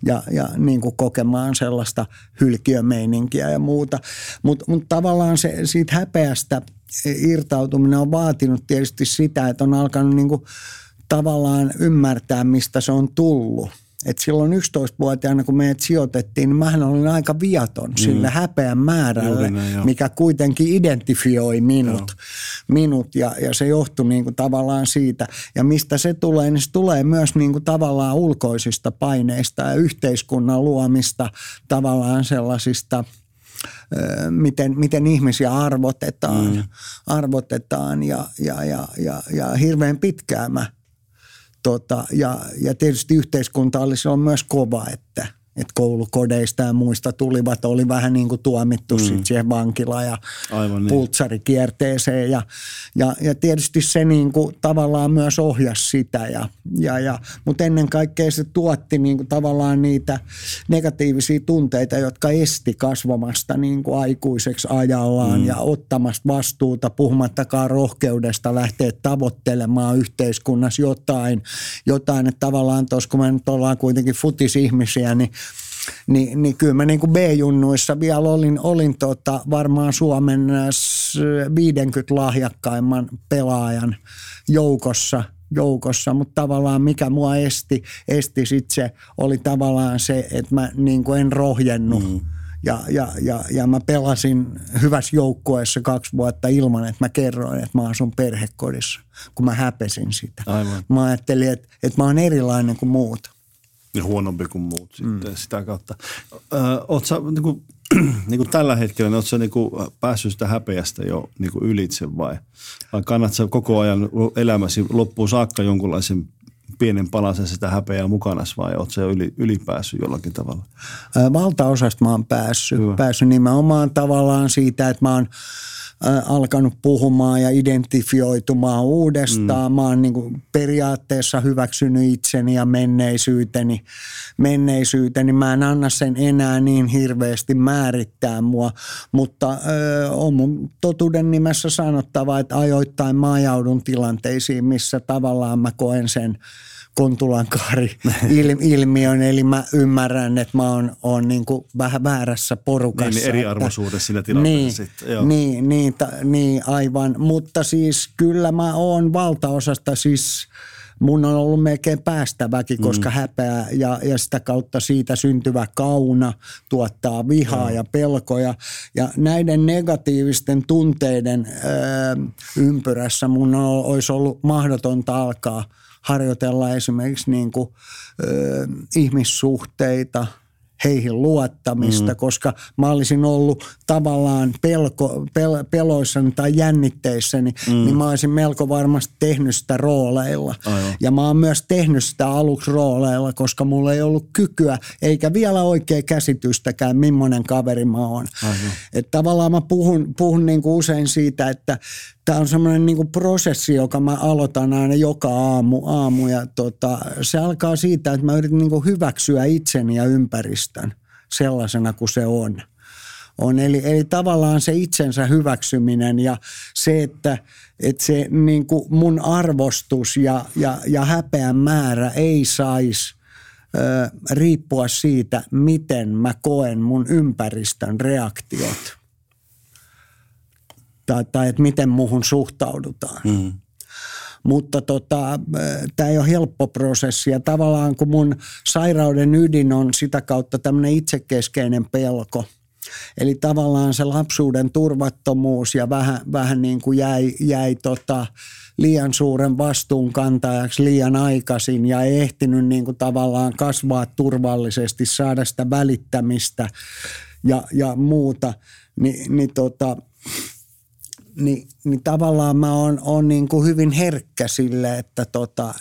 ja, ja niin kuin kokemaan sellaista hylkiömeininkiä ja muuta. Mutta mut tavallaan se, siitä häpeästä irtautuminen on vaatinut tietysti sitä, että on alkanut niin kuin tavallaan ymmärtää, mistä se on tullut – et silloin 11-vuotiaana, kun meidät sijoitettiin, niin mähän olin aika viaton mm. sille häpeän määrälle, näin, mikä kuitenkin identifioi minut, minut ja, ja se johtui niin kuin tavallaan siitä. Ja mistä se tulee, niin se tulee myös niin kuin tavallaan ulkoisista paineista ja yhteiskunnan luomista tavallaan sellaisista – miten, miten ihmisiä arvotetaan, mm. arvotetaan ja, ja, ja, ja, ja hirveän pitkään mä tota, ja, ja tietysti yhteiskunta oli silloin myös kova, että että koulukodeista ja muista tulivat, oli vähän niin kuin tuomittu mm. sitten siihen vankilaan ja Aivan niin. pultsarikierteeseen. Ja, ja, ja tietysti se niin kuin tavallaan myös ohjasi sitä. Ja, ja, ja, mutta ennen kaikkea se tuotti niin kuin tavallaan niitä negatiivisia tunteita, jotka esti kasvamasta niin kuin aikuiseksi ajallaan mm. ja ottamasta vastuuta, puhumattakaan rohkeudesta lähteä tavoittelemaan yhteiskunnassa jotain. jotain että tavallaan tuossa, kun me nyt ollaan kuitenkin futisihmisiä, niin niin, niin kyllä mä niin kuin B-junnuissa vielä olin, olin tota varmaan Suomen 50 lahjakkaimman pelaajan joukossa – joukossa, mutta tavallaan mikä mua esti, esti sit se oli tavallaan se, että mä niin kuin en rohjennut. Mm. Ja, ja, ja, ja mä pelasin hyvässä joukkueessa kaksi vuotta ilman, että mä kerroin, että mä asun perhekodissa, kun mä häpesin sitä. Aivan. Mä ajattelin, että, että mä oon erilainen kuin muut huonompi kuin muut sitten mm. sitä kautta. Oletko niin kuin, niin kuin tällä hetkellä, niin oletko niin kuin päässyt sitä häpeästä jo niin kuin ylitse vai, vai kannatko koko ajan elämäsi loppuun saakka jonkunlaisen pienen palasen sitä häpeää mukana vai oletko se yli, ylipäässyt jollakin tavalla? Valtaosasta mä oon päässyt, päässyt nimenomaan tavallaan siitä, että mä oon alkanut puhumaan ja identifioitumaan uudestaan. Mm. Mä oon niin kuin periaatteessa hyväksynyt itseni ja menneisyyteni. menneisyyteni. Mä en anna sen enää niin hirveästi määrittää mua, mutta ö, on mun totuuden nimessä sanottava, että ajoittain mä ajaudun tilanteisiin, missä tavallaan mä koen sen – Kontulankaari ilmiön, eli mä ymmärrän, että mä oon, oon niin kuin vähän väärässä porukassa. Niin, niin eriarvoisuudessa siinä tilanteessa niin, sitten. Joo. Niin, niin, ta, niin, aivan. Mutta siis kyllä mä oon valtaosasta siis mun on ollut melkein päästäväkin, koska mm. häpeä ja, ja sitä kautta siitä syntyvä kauna tuottaa vihaa mm. ja pelkoja. Ja näiden negatiivisten tunteiden ö, ympyrässä mun on, olisi ollut mahdotonta alkaa – harjoitella esimerkiksi niin kuin, ö, ihmissuhteita – heihin luottamista, mm. koska mä olisin ollut tavallaan pelko, pel, peloissani tai jännitteissäni, mm. niin mä olisin melko varmasti tehnyt sitä rooleilla. Aivan. Ja mä oon myös tehnyt sitä aluksi rooleilla, koska mulla ei ollut kykyä eikä vielä oikea käsitystäkään, millainen kaveri mä oon. Että tavallaan mä puhun, puhun niin kuin usein siitä, että tämä on semmoinen niin prosessi, joka mä aloitan aina joka aamu, aamu ja tota, se alkaa siitä, että mä yritän niin hyväksyä itseni ja ympäristön sellaisena kuin se on. on eli, eli tavallaan se itsensä hyväksyminen ja se, että, että se niin kuin mun arvostus ja, ja, ja häpeän määrä ei saisi riippua siitä, miten mä koen mun ympäristön reaktiot tai, tai että miten muuhun suhtaudutaan. Mm. Mutta tota, tämä ei ole helppo prosessi ja tavallaan kun mun sairauden ydin on sitä kautta tämmöinen itsekeskeinen pelko. Eli tavallaan se lapsuuden turvattomuus ja vähän, vähän niin kuin jäi, jäi tota, liian suuren vastuun kantajaksi liian aikaisin ja ei ehtinyt niin kuin tavallaan kasvaa turvallisesti, saada sitä välittämistä ja, ja muuta. Ni, niin tota, niin, niin tavallaan mä oon, oon niin kuin hyvin herkkä sille, että tota,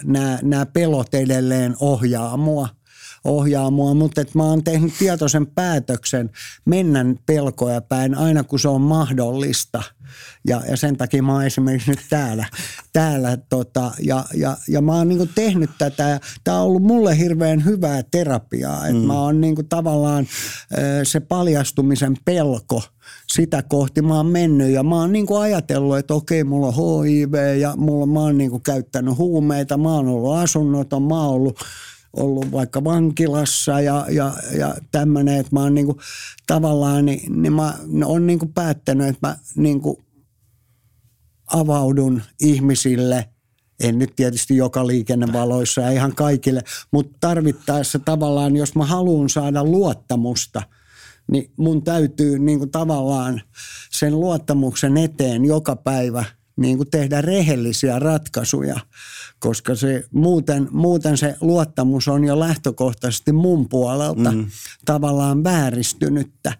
nämä pelot edelleen ohjaa mua, ohjaa mua, mutta että mä oon tehnyt tietoisen päätöksen mennä pelkoja päin aina kun se on mahdollista. Ja, ja sen takia mä oon esimerkiksi nyt täällä. täällä tota, ja, ja, ja mä oon niinku tehnyt tätä. Tämä on ollut mulle hirveän hyvää terapiaa. Et mm. Mä oon niinku tavallaan se paljastumisen pelko – sitä kohti mä oon mennyt ja mä oon niin kuin ajatellut, että okei, mulla on HIV ja mulla, mä oon niin kuin käyttänyt huumeita, mä oon ollut asunnoton, mä oon ollut, ollut vaikka vankilassa ja, ja, ja tämmöinen, että mä oon niin kuin, tavallaan, niin, niin mä oon niin kuin päättänyt, että mä niin kuin avaudun ihmisille – en nyt tietysti joka liikennevaloissa ja ihan kaikille, mutta tarvittaessa tavallaan, jos mä haluan saada luottamusta – niin mun täytyy niin kuin tavallaan sen luottamuksen eteen joka päivä niin kuin tehdä rehellisiä ratkaisuja, koska se muuten, muuten se luottamus on jo lähtökohtaisesti mun puolelta mm. tavallaan vääristynyttä.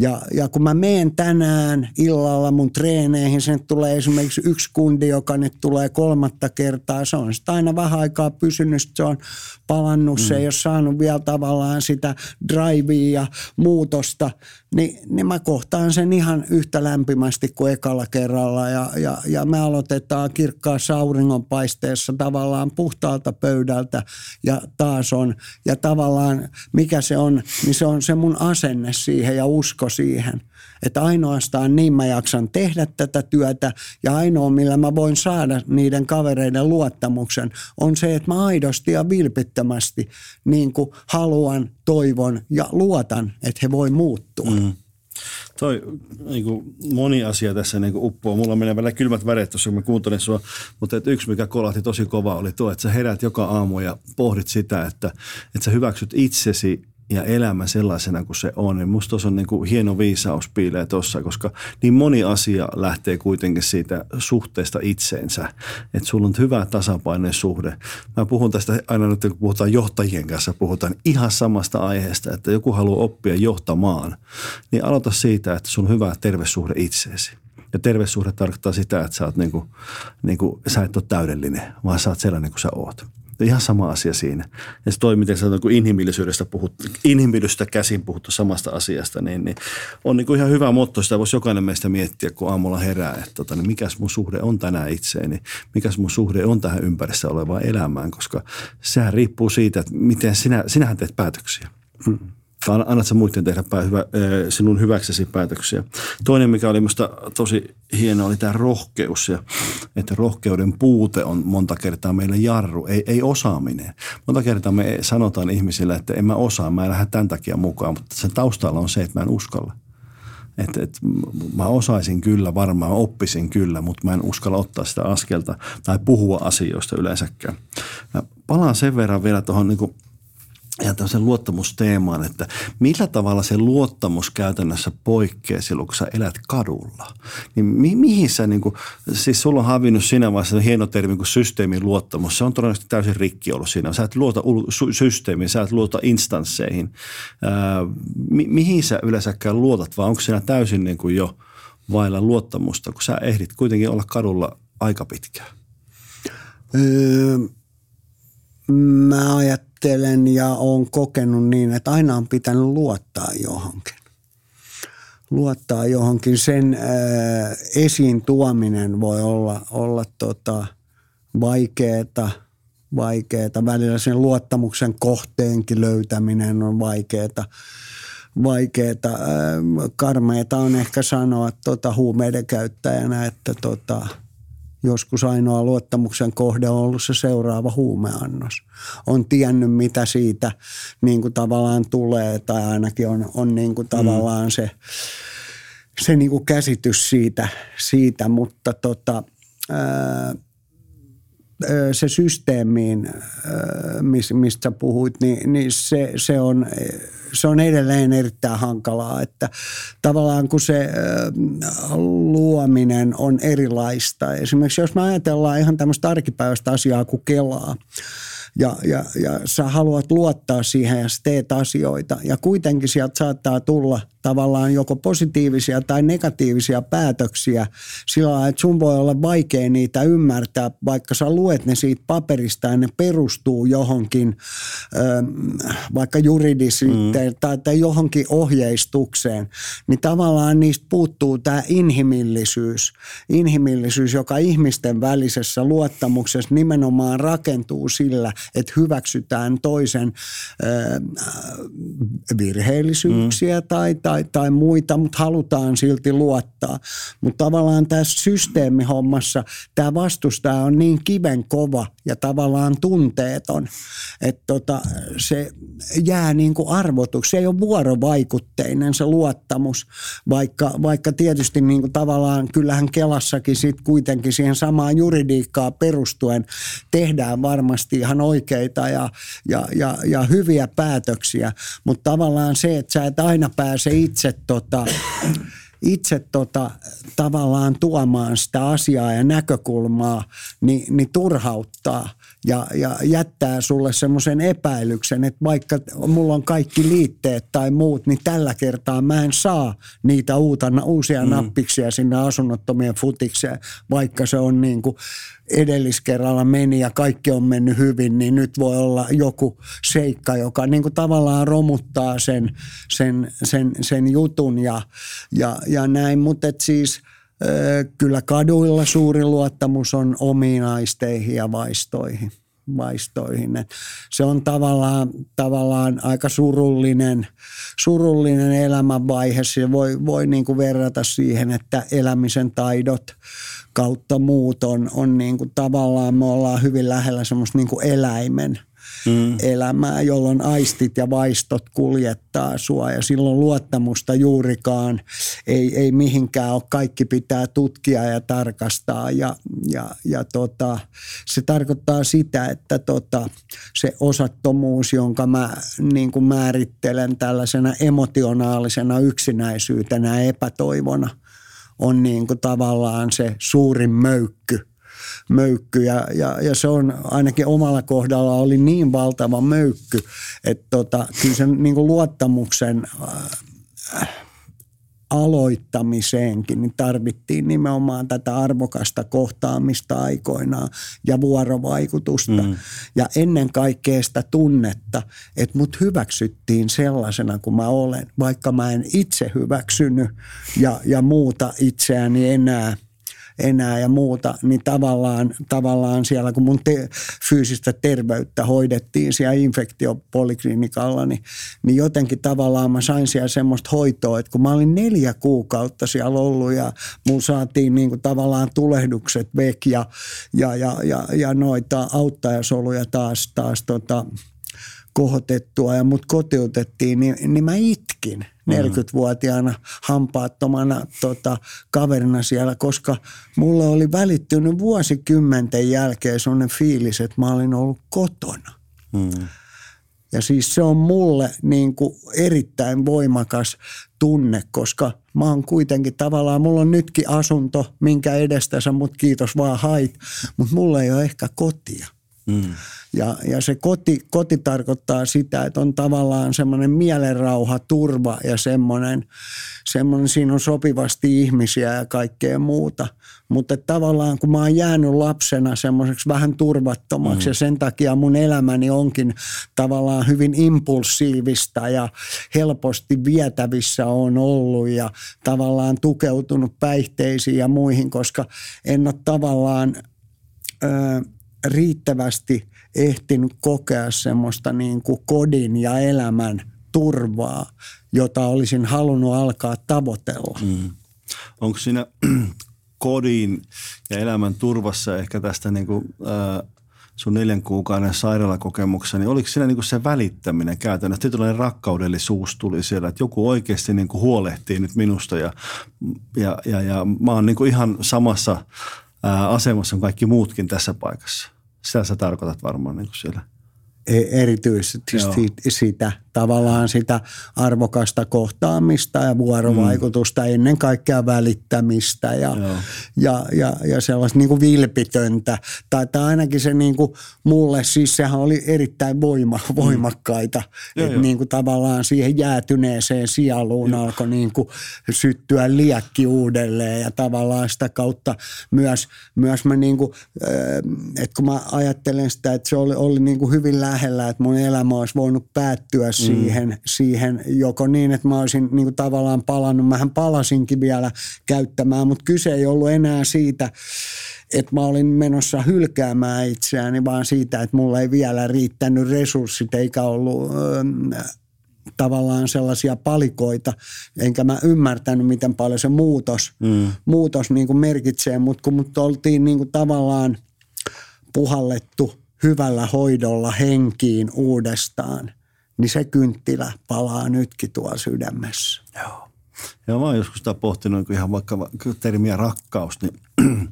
Ja, ja kun mä menen tänään illalla mun treeneihin, sen tulee esimerkiksi yksi kundi, joka nyt tulee kolmatta kertaa. Se on sitä aina vähän aikaa pysynyt, se on palannut, mm. se ei ole saanut vielä tavallaan sitä drivea ja muutosta. Ni, niin mä kohtaan sen ihan yhtä lämpimästi kuin ekalla kerralla. Ja, ja, ja me aloitetaan kirkkaassa auringonpaisteessa tavallaan puhtaalta pöydältä ja taas on. Ja tavallaan mikä se on, niin se on se mun asenne siihen ja usko usko siihen, että ainoastaan niin mä jaksan tehdä tätä työtä ja ainoa millä mä voin saada niiden kavereiden luottamuksen on se, että mä aidosti ja vilpittömästi niin kuin haluan, toivon ja luotan, että he voi muuttua. Mm. Toi niin kuin moni asia tässä niin kuin uppoo. Mulla menee välillä kylmät väreet tuossa, kun mä kuuntelin sua. Mutta et yksi, mikä kolahti tosi kova, oli tuo, että sä herät joka aamu ja pohdit sitä, että, että sä hyväksyt itsesi ja elämä sellaisena kuin se on. Niin musta on niin kuin hieno viisaus piilee tuossa, koska niin moni asia lähtee kuitenkin siitä suhteesta itseensä. Että sulla on hyvä tasapainoinen suhde. Mä puhun tästä aina nyt, kun puhutaan johtajien kanssa, puhutaan ihan samasta aiheesta, että joku haluaa oppia johtamaan. Niin aloita siitä, että sulla on hyvä terveyssuhde itseesi. Ja terveyssuhde tarkoittaa sitä, että sä, oot niinku, niinku, sä et ole täydellinen, vaan sä oot sellainen kuin sä oot. Ihan sama asia siinä. Ja se toi, miten sä kun inhimillisyydestä puhuttu, inhimillisyydestä käsin puhuttu samasta asiasta, niin, niin on niin kuin ihan hyvä motto. Sitä voisi jokainen meistä miettiä, kun aamulla herää, että tota, niin mikäs mun suhde on tänään itseeni, mikäs mun suhde on tähän ympärissä olevaan elämään, koska sehän riippuu siitä, että miten sinä, sinähän teet päätöksiä. Hmm annat sä muiden tehdä hyvä, sinun hyväksesi päätöksiä. Toinen, mikä oli minusta tosi hieno, oli tämä rohkeus. Ja, että rohkeuden puute on monta kertaa meille jarru, ei, ei osaaminen. Monta kertaa me sanotaan ihmisille, että en mä osaa, mä en lähde tämän takia mukaan, mutta sen taustalla on se, että mä en uskalla. Että, että mä osaisin kyllä, varmaan oppisin kyllä, mutta mä en uskalla ottaa sitä askelta tai puhua asioista yleensäkään. Mä palaan sen verran vielä tuohon niin ja tämmöisen luottamusteemaan, että millä tavalla se luottamus käytännössä poikkeaa silloin, kun sä elät kadulla. Niin mi- mihin sä, niin kuin, siis sulla on havinnut siinä vaiheessa hieno termi kuin systeemin luottamus. Se on todennäköisesti täysin rikki ollut siinä. Sä et luota systeemiin, sä et luota instansseihin. Ää, mi- mihin sä yleensäkään luotat, vai onko siinä täysin niin kuin jo vailla luottamusta, kun sä ehdit kuitenkin olla kadulla aika pitkään? Öö, mä ajattelen ajattelen ja olen kokenut niin, että aina on pitänyt luottaa johonkin. Luottaa johonkin. Sen ää, äh, esiin tuominen voi olla, olla tota, vaikeeta, vaikeeta. Välillä sen luottamuksen kohteenkin löytäminen on vaikeeta vaikeeta. Äh, karmeita on ehkä sanoa tota huumeiden käyttäjänä, että tota, joskus ainoa luottamuksen kohde on ollut se seuraava huumeannos. On tiennyt, mitä siitä niin kuin tavallaan tulee, tai ainakin on, on niin kuin tavallaan mm. se, se niin kuin käsitys siitä, siitä mutta tota, ää, se systeemiin, mistä puhuit, niin, niin se, se, on, se on edelleen erittäin hankalaa, että tavallaan kun se luominen on erilaista. Esimerkiksi jos me ajatellaan ihan tämmöistä arkipäiväistä asiaa kuin Kelaa, ja, ja, ja sä haluat luottaa siihen ja sä teet asioita. Ja kuitenkin sieltä saattaa tulla tavallaan joko positiivisia tai negatiivisia päätöksiä sillä lailla, että sun voi olla vaikea niitä ymmärtää, vaikka sä luet ne siitä paperista ja ne perustuu johonkin vaikka juridisyyteen mm. tai, tai johonkin ohjeistukseen, niin tavallaan niistä puuttuu tämä inhimillisyys. Inhimillisyys, joka ihmisten välisessä luottamuksessa nimenomaan rakentuu sillä, että hyväksytään toisen virheellisyyksiä mm. tai, tai, tai muita, mutta halutaan silti luottaa. Mutta tavallaan tässä systeemihommassa tämä vastustaja on niin kiven kova ja tavallaan tunteeton, että tota, se jää niin kuin arvotuksi. Se ei ole vuorovaikutteinen se luottamus, vaikka, vaikka tietysti niin kuin tavallaan kyllähän Kelassakin sit kuitenkin siihen samaan juridiikkaan perustuen tehdään varmasti ihan oikeita ja, ja, ja, ja hyviä päätöksiä, mutta tavallaan se, että sä et aina pääse itse tota, itse tota, tavallaan tuomaan sitä asiaa ja näkökulmaa, niin, niin turhauttaa ja, ja jättää sulle semmoisen epäilyksen, että vaikka mulla on kaikki liitteet tai muut, niin tällä kertaa mä en saa niitä uutana, uusia mm. nappiksia sinne asunnottomien futikseen, vaikka se on niin kuin edelliskerralla meni ja kaikki on mennyt hyvin, niin nyt voi olla joku seikka, joka niin kuin tavallaan romuttaa sen, sen, sen, sen jutun ja, ja, ja näin. Mutta siis kyllä kaduilla suuri luottamus on ominaisteihin ja vaistoihin vaistoihin. Se on tavallaan, tavallaan aika surullinen, surullinen elämänvaihe. Se voi, voi niin kuin verrata siihen, että elämisen taidot kautta muut on, on niin kuin tavallaan, me ollaan hyvin lähellä semmoista niin kuin eläimen – mm. elämää, jolloin aistit ja vaistot kuljettaa sua ja silloin luottamusta juurikaan ei, ei mihinkään ole. Kaikki pitää tutkia ja tarkastaa ja, ja, ja tota, se tarkoittaa sitä, että tota, se osattomuus, jonka mä niin kuin määrittelen tällaisena emotionaalisena yksinäisyytenä ja epätoivona, on niin kuin tavallaan se suurin möykky – möykky. Ja, ja, ja se on ainakin omalla kohdalla oli niin valtava möykky, että tota, kyllä sen niin kuin luottamuksen äh, aloittamiseenkin niin tarvittiin nimenomaan tätä arvokasta kohtaamista aikoinaan ja vuorovaikutusta. Mm. Ja ennen kaikkea sitä tunnetta, että mut hyväksyttiin sellaisena kuin mä olen, vaikka mä en itse hyväksynyt ja, ja muuta itseäni enää – enää ja muuta, niin tavallaan, tavallaan siellä kun mun te, fyysistä terveyttä hoidettiin siellä infektiopoliklinikalla, niin, niin jotenkin tavallaan mä sain siellä semmoista hoitoa, että kun mä olin neljä kuukautta siellä ollut ja mun saatiin niin kuin tavallaan tulehdukset vek ja, ja, ja, ja, ja noita auttajasoluja taas, taas tota, kohotettua ja mut kotiutettiin, niin, niin mä itkin 40-vuotiaana hampaattomana tota, kaverina siellä, koska mulle oli välittynyt vuosikymmenten jälkeen sellainen fiilis, että mä olin ollut kotona. Mm. Ja siis se on mulle niin kuin erittäin voimakas tunne, koska mä oon kuitenkin tavallaan, mulla on nytkin asunto, minkä edestä sä mut kiitos vaan hait, mutta mulla ei ole ehkä kotia. Mm. Ja, ja se koti, koti tarkoittaa sitä, että on tavallaan semmoinen mielenrauha, turva ja semmoinen, semmoinen, siinä on sopivasti ihmisiä ja kaikkea muuta. Mutta tavallaan kun mä oon jäänyt lapsena semmoiseksi vähän turvattomaksi mm. ja sen takia mun elämäni onkin tavallaan hyvin impulsiivista ja helposti vietävissä on ollut ja tavallaan tukeutunut päihteisiin ja muihin, koska en ole tavallaan... Öö, riittävästi ehtinyt kokea semmoista niin kuin kodin ja elämän turvaa, jota olisin halunnut alkaa tavoitella. Mm. Onko siinä kodin ja elämän turvassa ehkä tästä niin kuin, äh, sun neljän kuukauden sairaalakokemuksessa, niin oliko siinä niin kuin se välittäminen käytännössä? Tietynlainen rakkaudellisuus tuli siellä, että joku oikeasti niin kuin huolehtii nyt minusta ja, ja, ja, ja mä oon niin kuin ihan samassa ää, asemassa kuin kaikki muutkin tässä paikassa. Sitä sä tarkoitat varmaan niin kuin siellä. E- erityisesti Joo. sitä tavallaan sitä arvokasta kohtaamista ja vuorovaikutusta, mm. ennen kaikkea välittämistä ja, Joo. ja, ja, ja sellaista niin kuin vilpitöntä. Tai, tai ainakin se niin kuin mulle, siis sehän oli erittäin voima, voimakkaita, Mm. Joo, että joo. niin kuin tavallaan siihen jäätyneeseen sieluun alkoi niin kuin syttyä liekki uudelleen ja tavallaan sitä kautta myös, myös mä niin kuin, että kun mä ajattelen sitä, että se oli, oli niin kuin hyvin lähellä, että mun elämä olisi voinut päättyä siihen, siihen joko niin, että mä olisin niin kuin tavallaan palannut, mähän palasinkin vielä käyttämään, mutta kyse ei ollut enää siitä, että mä olin menossa hylkäämään itseäni, vaan siitä, että mulla ei vielä riittänyt resurssit eikä ollut öö, tavallaan sellaisia palikoita, enkä mä ymmärtänyt, miten paljon se muutos, mm. muutos niin kuin merkitsee, mutta kun mut oltiin niin kuin tavallaan puhallettu hyvällä hoidolla henkiin uudestaan, niin se kynttilä palaa nytkin tuolla sydämessä. Joo. Ja mä oon joskus sitä pohtinut ihan vaikka va- termiä rakkaus, niin,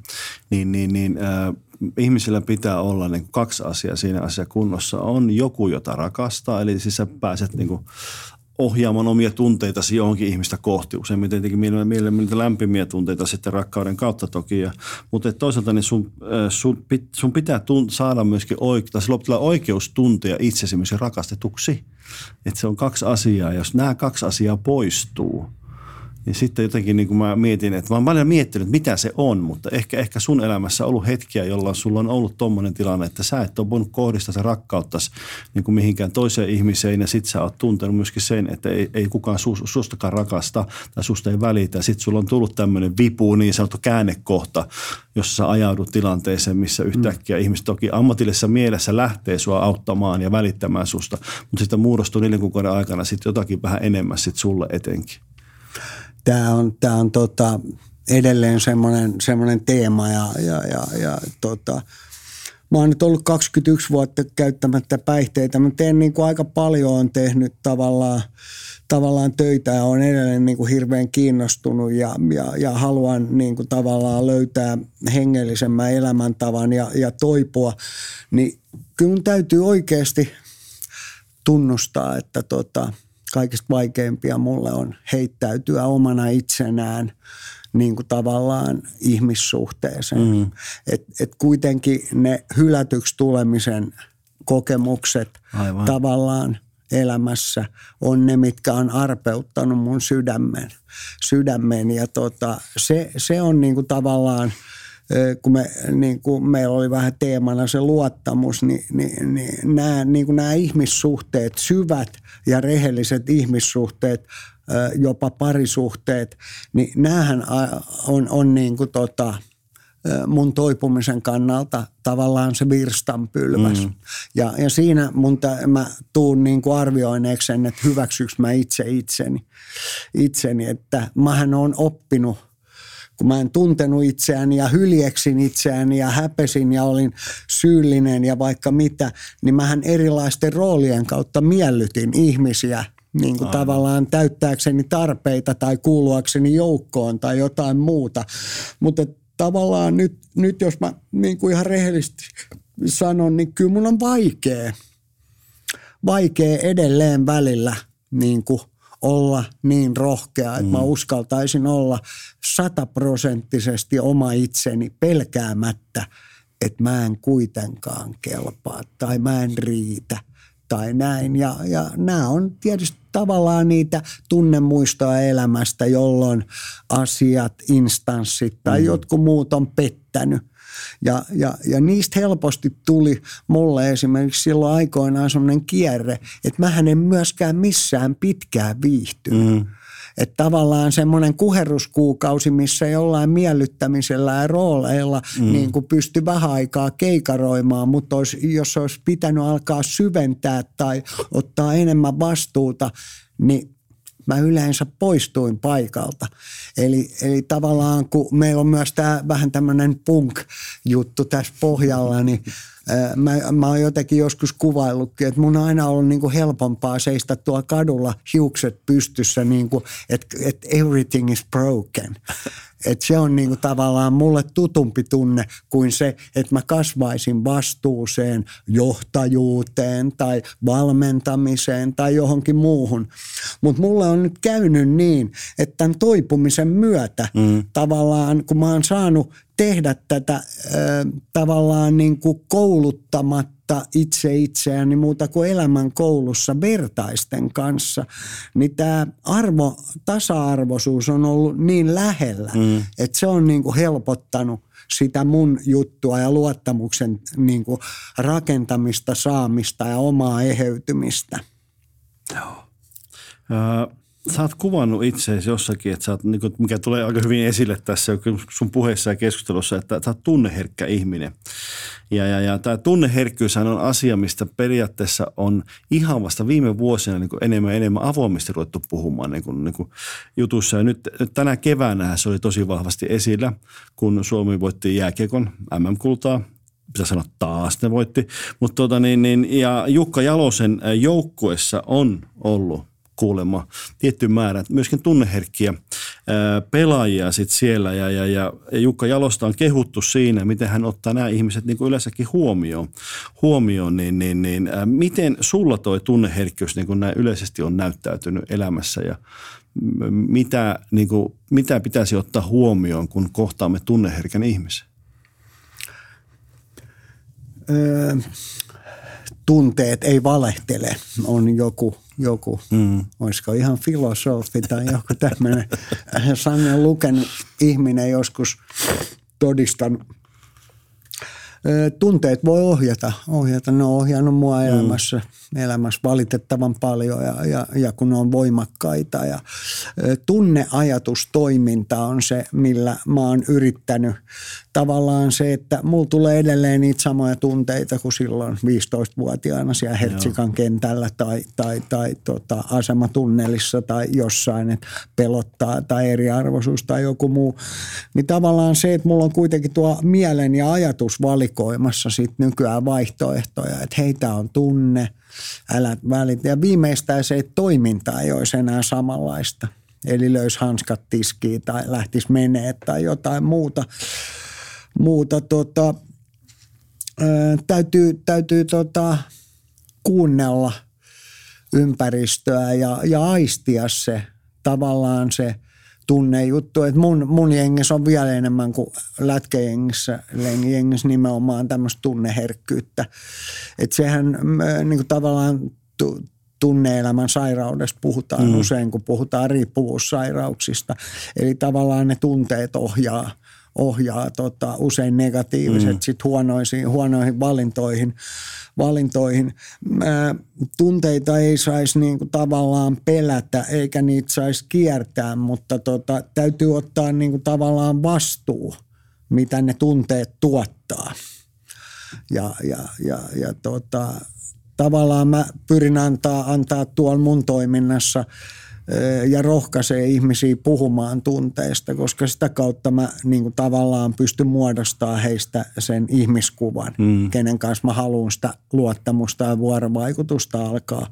niin, niin, niin äh, ihmisillä pitää olla niin kaksi asiaa siinä asiassa kunnossa. On joku, jota rakastaa, eli siis sä pääset niin kuin ohjaamaan omia tunteitasi johonkin ihmistä kohti. Useimmiten tietenkin mielellä, mielellä niitä lämpimiä tunteita sitten rakkauden kautta toki. Ja, mutta toisaalta niin sun, äh, sun, pit, sun pitää tun, saada myöskin oike, tai sulla oikeus tuntea itsesi myöskin rakastetuksi. Että se on kaksi asiaa. Jos nämä kaksi asiaa poistuu, niin sitten jotenkin niin kuin mä mietin, että mä oon paljon miettinyt, mitä se on, mutta ehkä, ehkä sun elämässä on ollut hetkiä, jolloin sulla on ollut tommonen tilanne, että sä et ole voinut kohdistaa sitä rakkauttasi niin kuin mihinkään toiseen ihmiseen ja sit sä oot tuntenut myöskin sen, että ei, ei kukaan sus, sustakaan rakasta tai susta ei välitä. Ja sit sulla on tullut tämmöinen vipu, niin sanottu käännekohta, jossa sä ajaudut tilanteeseen, missä yhtäkkiä mm. ihmiset toki ammatillisessa mielessä lähtee sua auttamaan ja välittämään susta, mutta sitten muodostuu neljän kuukauden aikana sitten jotakin vähän enemmän sit sulle etenkin. Tämä on, tää on tota, edelleen semmoinen, semmoinen teema ja, ja, ja, ja tota, mä oon nyt ollut 21 vuotta käyttämättä päihteitä. Mä teen niin kuin aika paljon on tehnyt tavallaan, tavallaan töitä ja on edelleen niin kuin hirveän kiinnostunut ja, ja, ja haluan niin kuin tavallaan löytää hengellisemmän elämäntavan ja, ja toipua. Niin kyllä mun täytyy oikeasti tunnustaa, että tota, kaikista vaikeimpia mulle on heittäytyä omana itsenään niin kuin tavallaan ihmissuhteeseen. Mm. Et, et kuitenkin ne hylätyksi tulemisen kokemukset Aivan. tavallaan elämässä on ne, mitkä on arpeuttanut mun sydämen. sydämen. Ja tota, se, se on niin kuin tavallaan kun me, niin kuin meillä oli vähän teemana se luottamus, niin, niin, niin nämä, niin kuin nämä ihmissuhteet, syvät ja rehelliset ihmissuhteet, ö, jopa parisuhteet, niin näähän on, on niin kuin tota, ö, mun toipumisen kannalta tavallaan se virstanpylväs. Mm. Ja, ja siinä mun tä, mä tuun niin kuin arvioineeksi sen, että hyväksyks mä itse itseni, itseni että mähän on oppinut mä en tuntenut itseäni ja hyljeksin itseäni ja häpesin ja olin syyllinen ja vaikka mitä, niin mähän erilaisten roolien kautta miellytin ihmisiä niin kuin tavallaan täyttääkseni tarpeita tai kuuluakseni joukkoon tai jotain muuta. Mutta tavallaan nyt, nyt jos mä niin kuin ihan rehellisesti sanon, niin kyllä mun on vaikea, vaikea edelleen välillä niin kuin olla niin rohkea, että mm. mä uskaltaisin olla sataprosenttisesti oma itseni pelkäämättä, että mä en kuitenkaan kelpaa tai mä en riitä tai näin. Ja, ja nämä on tietysti tavallaan niitä tunnemuistoja elämästä, jolloin asiat, instanssit tai mm. jotkut muut on pettänyt. Ja, ja, ja niistä helposti tuli mulle esimerkiksi silloin aikoinaan semmoinen kierre, että mä en myöskään missään pitkään viihtynyt. Mm. Että tavallaan semmoinen kuheruskuukausi, missä jollain miellyttämisellä ja rooleilla mm. niin kuin pystyi vähän aikaa keikaroimaan, mutta olisi, jos olisi pitänyt alkaa syventää tai ottaa enemmän vastuuta, niin mä yleensä poistuin paikalta. Eli, eli tavallaan kun meillä on myös tämä vähän tämmöinen punk-juttu tässä pohjalla, niin Mä, mä oon jotenkin joskus kuvaillutkin, että mun on aina ollut niin kuin helpompaa seistä tuolla kadulla hiukset pystyssä, niin kuin, että, että everything is broken. Et se on niinku tavallaan mulle tutumpi tunne kuin se, että mä kasvaisin vastuuseen, johtajuuteen tai valmentamiseen tai johonkin muuhun. Mutta mulle on nyt käynyt niin, että tämän toipumisen myötä mm. tavallaan, kun mä oon saanut tehdä tätä äh, tavallaan niin kuin kouluttamatta itse itseäni muuta kuin elämän koulussa vertaisten kanssa, niin tämä arvo, tasa-arvoisuus on ollut niin lähellä, mm. että se on niin kuin helpottanut sitä mun juttua ja luottamuksen niin kuin rakentamista, saamista ja omaa eheytymistä. Joo. Sä oot kuvannut itseäsi jossakin, että sä oot, niin kuin, mikä tulee aika hyvin esille tässä sun puheessa ja keskustelussa, että sä oot tunneherkkä ihminen. Ja, ja, ja tämä tunneherkkyys on asia, mistä periaatteessa on ihan vasta viime vuosina niin enemmän ja enemmän avoimesti ruvettu puhumaan niin kuin, niin kuin jutussa. Ja nyt, nyt tänä keväänä se oli tosi vahvasti esillä, kun Suomi voitti jääkiekon MM-kultaa pitää sanoa taas ne voitti. Mutta tota niin, niin, ja Jukka Jalosen joukkuessa on ollut kuulemma tietty määrä, myöskin tunneherkkiä pelaajia sit siellä. Ja, ja, ja Jukka Jalosta on kehuttu siinä, miten hän ottaa nämä ihmiset niin kuin yleensäkin huomioon, huomioon niin, niin, niin, miten sulla toi tunneherkkyys niin kuin näin yleisesti on näyttäytynyt elämässä? Ja mitä, niin kuin, mitä pitäisi ottaa huomioon, kun kohtaamme tunneherkän ihmisen? Öö, tunteet ei valehtele, on joku joku, mm. olisiko ihan filosofi tai joku tämmöinen Sanne lukenut ihminen joskus todistanut. Tunteet voi ohjata, ohjata. Ne on ohjannut mua mm. Elämässä, valitettavan paljon ja, ja, ja kun ne on voimakkaita. Ja, tunneajatustoiminta on se, millä mä oon yrittänyt – tavallaan se, että mulla tulee edelleen niitä samoja tunteita kuin silloin 15-vuotiaana siellä Hertsikan Joo. kentällä tai, tai, tai tota, asematunnelissa tai jossain, että pelottaa tai eriarvoisuus tai joku muu. Niin tavallaan se, että mulla on kuitenkin tuo mielen ja ajatus valikoimassa sit nykyään vaihtoehtoja, että heitä on tunne, älä välitä. Ja viimeistään se, toiminta ei olisi enää samanlaista. Eli löys hanskat tiskiin tai lähtisi menee tai jotain muuta muuta tota, ää, täytyy, täytyy tota, kuunnella ympäristöä ja, ja aistia se tavallaan se tunnejuttu. Et mun, mun jengissä on vielä enemmän kuin lätkäjengissä, jengissä nimenomaan tämmöistä tunneherkkyyttä. Et sehän niin kuin tavallaan tunneelämän sairaudesta puhutaan mm. usein, kun puhutaan riippuvuussairauksista. Eli tavallaan ne tunteet ohjaa – ohjaa tota, usein negatiiviset mm. sit huonoihin, huonoihin valintoihin. valintoihin. Ää, tunteita ei saisi niinku tavallaan pelätä eikä niitä saisi kiertää, mutta tota, täytyy ottaa niinku tavallaan vastuu, mitä ne tunteet tuottaa. Ja, ja, ja, ja tota, tavallaan mä pyrin antaa, antaa tuolla mun toiminnassa – ja rohkaisee ihmisiä puhumaan tunteista, koska sitä kautta mä niin kuin tavallaan pystyn muodostamaan heistä sen ihmiskuvan, mm. kenen kanssa mä haluan sitä luottamusta ja vuorovaikutusta alkaa,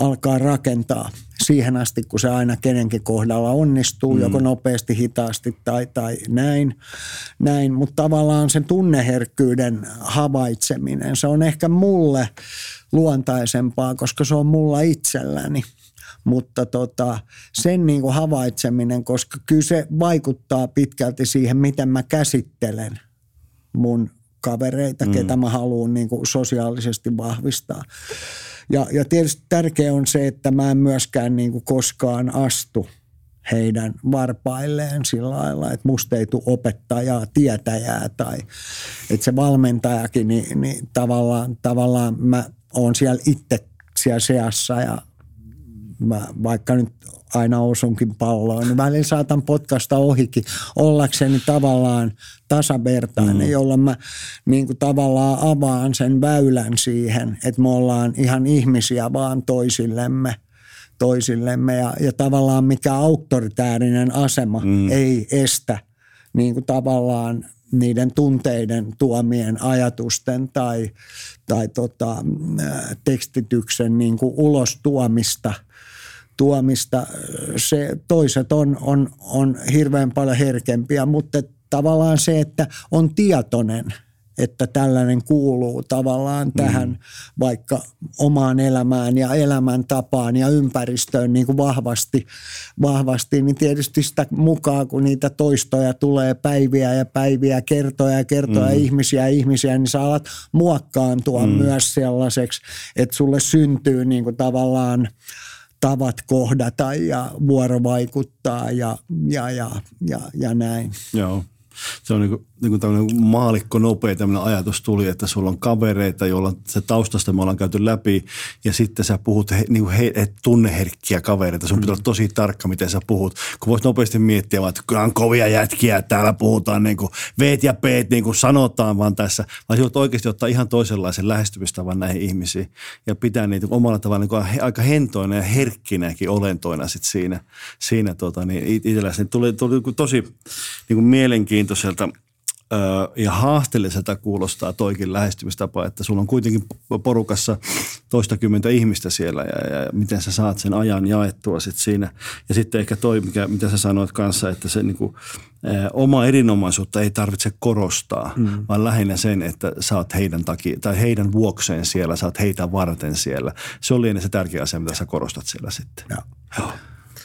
alkaa rakentaa siihen asti, kun se aina kenenkin kohdalla onnistuu, mm. joko nopeasti, hitaasti tai, tai näin. näin. Mutta tavallaan sen tunneherkkyyden havaitseminen, se on ehkä mulle luontaisempaa, koska se on mulla itselläni – mutta tota, sen niin kuin havaitseminen, koska kyllä se vaikuttaa pitkälti siihen, miten mä käsittelen mun kavereita, mm. ketä mä haluan niin kuin sosiaalisesti vahvistaa. Ja, ja tietysti tärkeää on se, että mä en myöskään niin kuin koskaan astu heidän varpailleen sillä lailla, että musta ei tule opettajaa, tietäjää tai että se valmentajakin, niin, niin tavallaan, tavallaan mä oon siellä itse siellä seassa ja mä vaikka nyt aina osunkin palloon, niin välillä saatan potkasta ohikin ollakseni tavallaan tasavertainen, mm. jolloin mä niin kuin tavallaan avaan sen väylän siihen, että me ollaan ihan ihmisiä vaan toisillemme toisillemme ja, ja tavallaan mikä auktoritäärinen asema mm. ei estä niin kuin tavallaan niiden tunteiden tuomien ajatusten tai, tai tota, tekstityksen niin kuin ulos tuomista – tuomista. Se, toiset on, on, on hirveän paljon herkempiä, mutta tavallaan se, että on tietoinen – että tällainen kuuluu tavallaan tähän mm. vaikka omaan elämään ja elämäntapaan ja ympäristöön niin kuin vahvasti, vahvasti, niin tietysti sitä mukaan, kun niitä toistoja tulee päiviä ja päiviä, kertoja ja kertoja, mm. ihmisiä ja ihmisiä, niin sä alat muokkaantua mm. myös sellaiseksi, että sulle syntyy niin kuin tavallaan tavat kohdata ja vuorovaikuttaa ja, ja, ja, ja, ja näin. Joo se on niin kuin, niin kuin maalikko nopea tämmöinen ajatus tuli, että sulla on kavereita, joilla se taustasta me ollaan käyty läpi ja sitten sä puhut he, niin kuin he, he, tunneherkkiä kavereita. Sun pitää olla tosi tarkka, miten sä puhut. Kun voit nopeasti miettiä, että kyllä on kovia jätkiä, täällä puhutaan niin kuin veet ja peet, niin kuin sanotaan vaan tässä. Vaan sinulta oikeasti ottaa ihan toisenlaisen lähestymistavan näihin ihmisiin ja pitää niitä omalla tavalla niin aika hentoina ja herkkinäkin olentoina sit siinä, siinä tota, niin itselläsi. Niin tuli, tuli tosi niin kuin mielenkiintoiselta ja haasteelliselta kuulostaa toikin lähestymistapa, että sulla on kuitenkin porukassa toistakymmentä ihmistä siellä ja, ja miten sä saat sen ajan jaettua sit siinä. Ja sitten ehkä toi, mikä, mitä sä sanoit kanssa, että se niinku, ä, oma erinomaisuutta ei tarvitse korostaa, mm. vaan lähinnä sen, että sä oot heidän takia, tai heidän vuokseen siellä, sä oot heitä varten siellä. Se oli se tärkeä asia, mitä sä korostat siellä sitten. Joo. Joo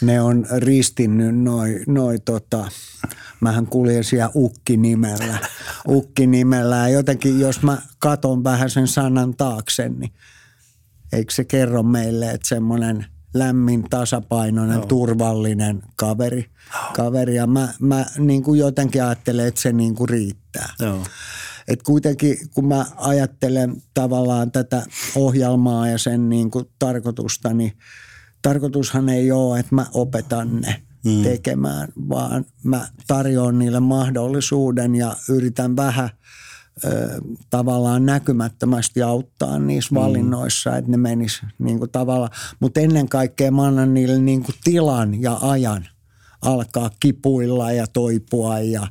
ne on ristinnyt noin, noi tota, mähän kuljen siellä Ukki-nimellä. Ukki-nimellä ja jotenkin jos mä katon vähän sen sanan taakse, niin eikö se kerro meille, että semmoinen lämmin, tasapainoinen, no. turvallinen kaveri. kaveri. Ja mä, mä niin kuin jotenkin ajattelen, että se niin kuin riittää. No. Et kuitenkin kun mä ajattelen tavallaan tätä ohjelmaa ja sen niin kuin tarkoitusta, niin – tarkoitushan ei ole, että mä opetan ne mm. tekemään, vaan mä tarjoan niille mahdollisuuden ja yritän vähän ö, tavallaan näkymättömästi auttaa niissä mm. valinnoissa, että ne menis niin kuin tavallaan. Mutta ennen kaikkea mä annan niille niin kuin tilan ja ajan alkaa kipuilla ja toipua ja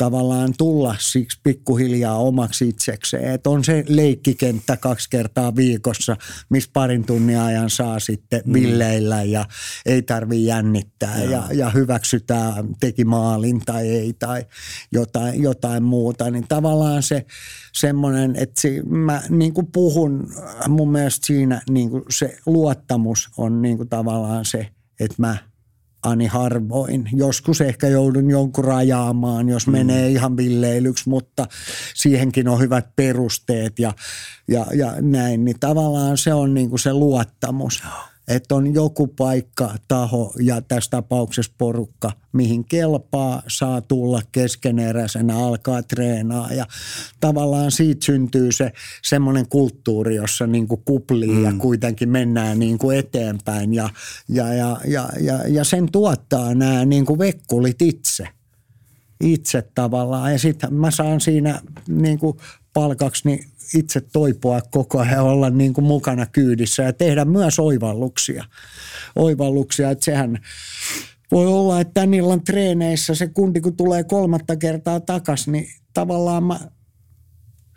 tavallaan tulla siksi pikkuhiljaa omaksi itsekseen. Että on se leikkikenttä kaksi kertaa viikossa, missä parin tunnin ajan saa sitten mm. villeillä ja ei tarvi jännittää ja, ja, ja hyväksytään teki maalin tai ei tai jotain, jotain muuta. Niin tavallaan se semmoinen, että se, mä niin kuin puhun, mun mielestä siinä niin kuin se luottamus on niin kuin tavallaan se, että mä – ani harvoin. Joskus ehkä joudun jonkun rajaamaan, jos mm. menee ihan villeilyksi, mutta siihenkin on hyvät perusteet ja, ja, ja näin. Niin tavallaan se on niin kuin se luottamus. Joo että on joku paikka, taho ja tässä tapauksessa porukka, mihin kelpaa, saa tulla keskeneräisenä, alkaa treenaa ja tavallaan siitä syntyy se semmoinen kulttuuri, jossa niin kuin kuplii mm. ja kuitenkin mennään niin kuin eteenpäin ja, ja, ja, ja, ja, ja sen tuottaa nämä niin kuin vekkulit itse itse tavallaan. Ja sitten mä saan siinä niin kuin palkaksi niin itse toipua koko ajan olla niin kuin mukana kyydissä ja tehdä myös oivalluksia. Oivalluksia, että sehän voi olla, että tämän illan treeneissä se kundi kun tulee kolmatta kertaa takas, niin tavallaan mä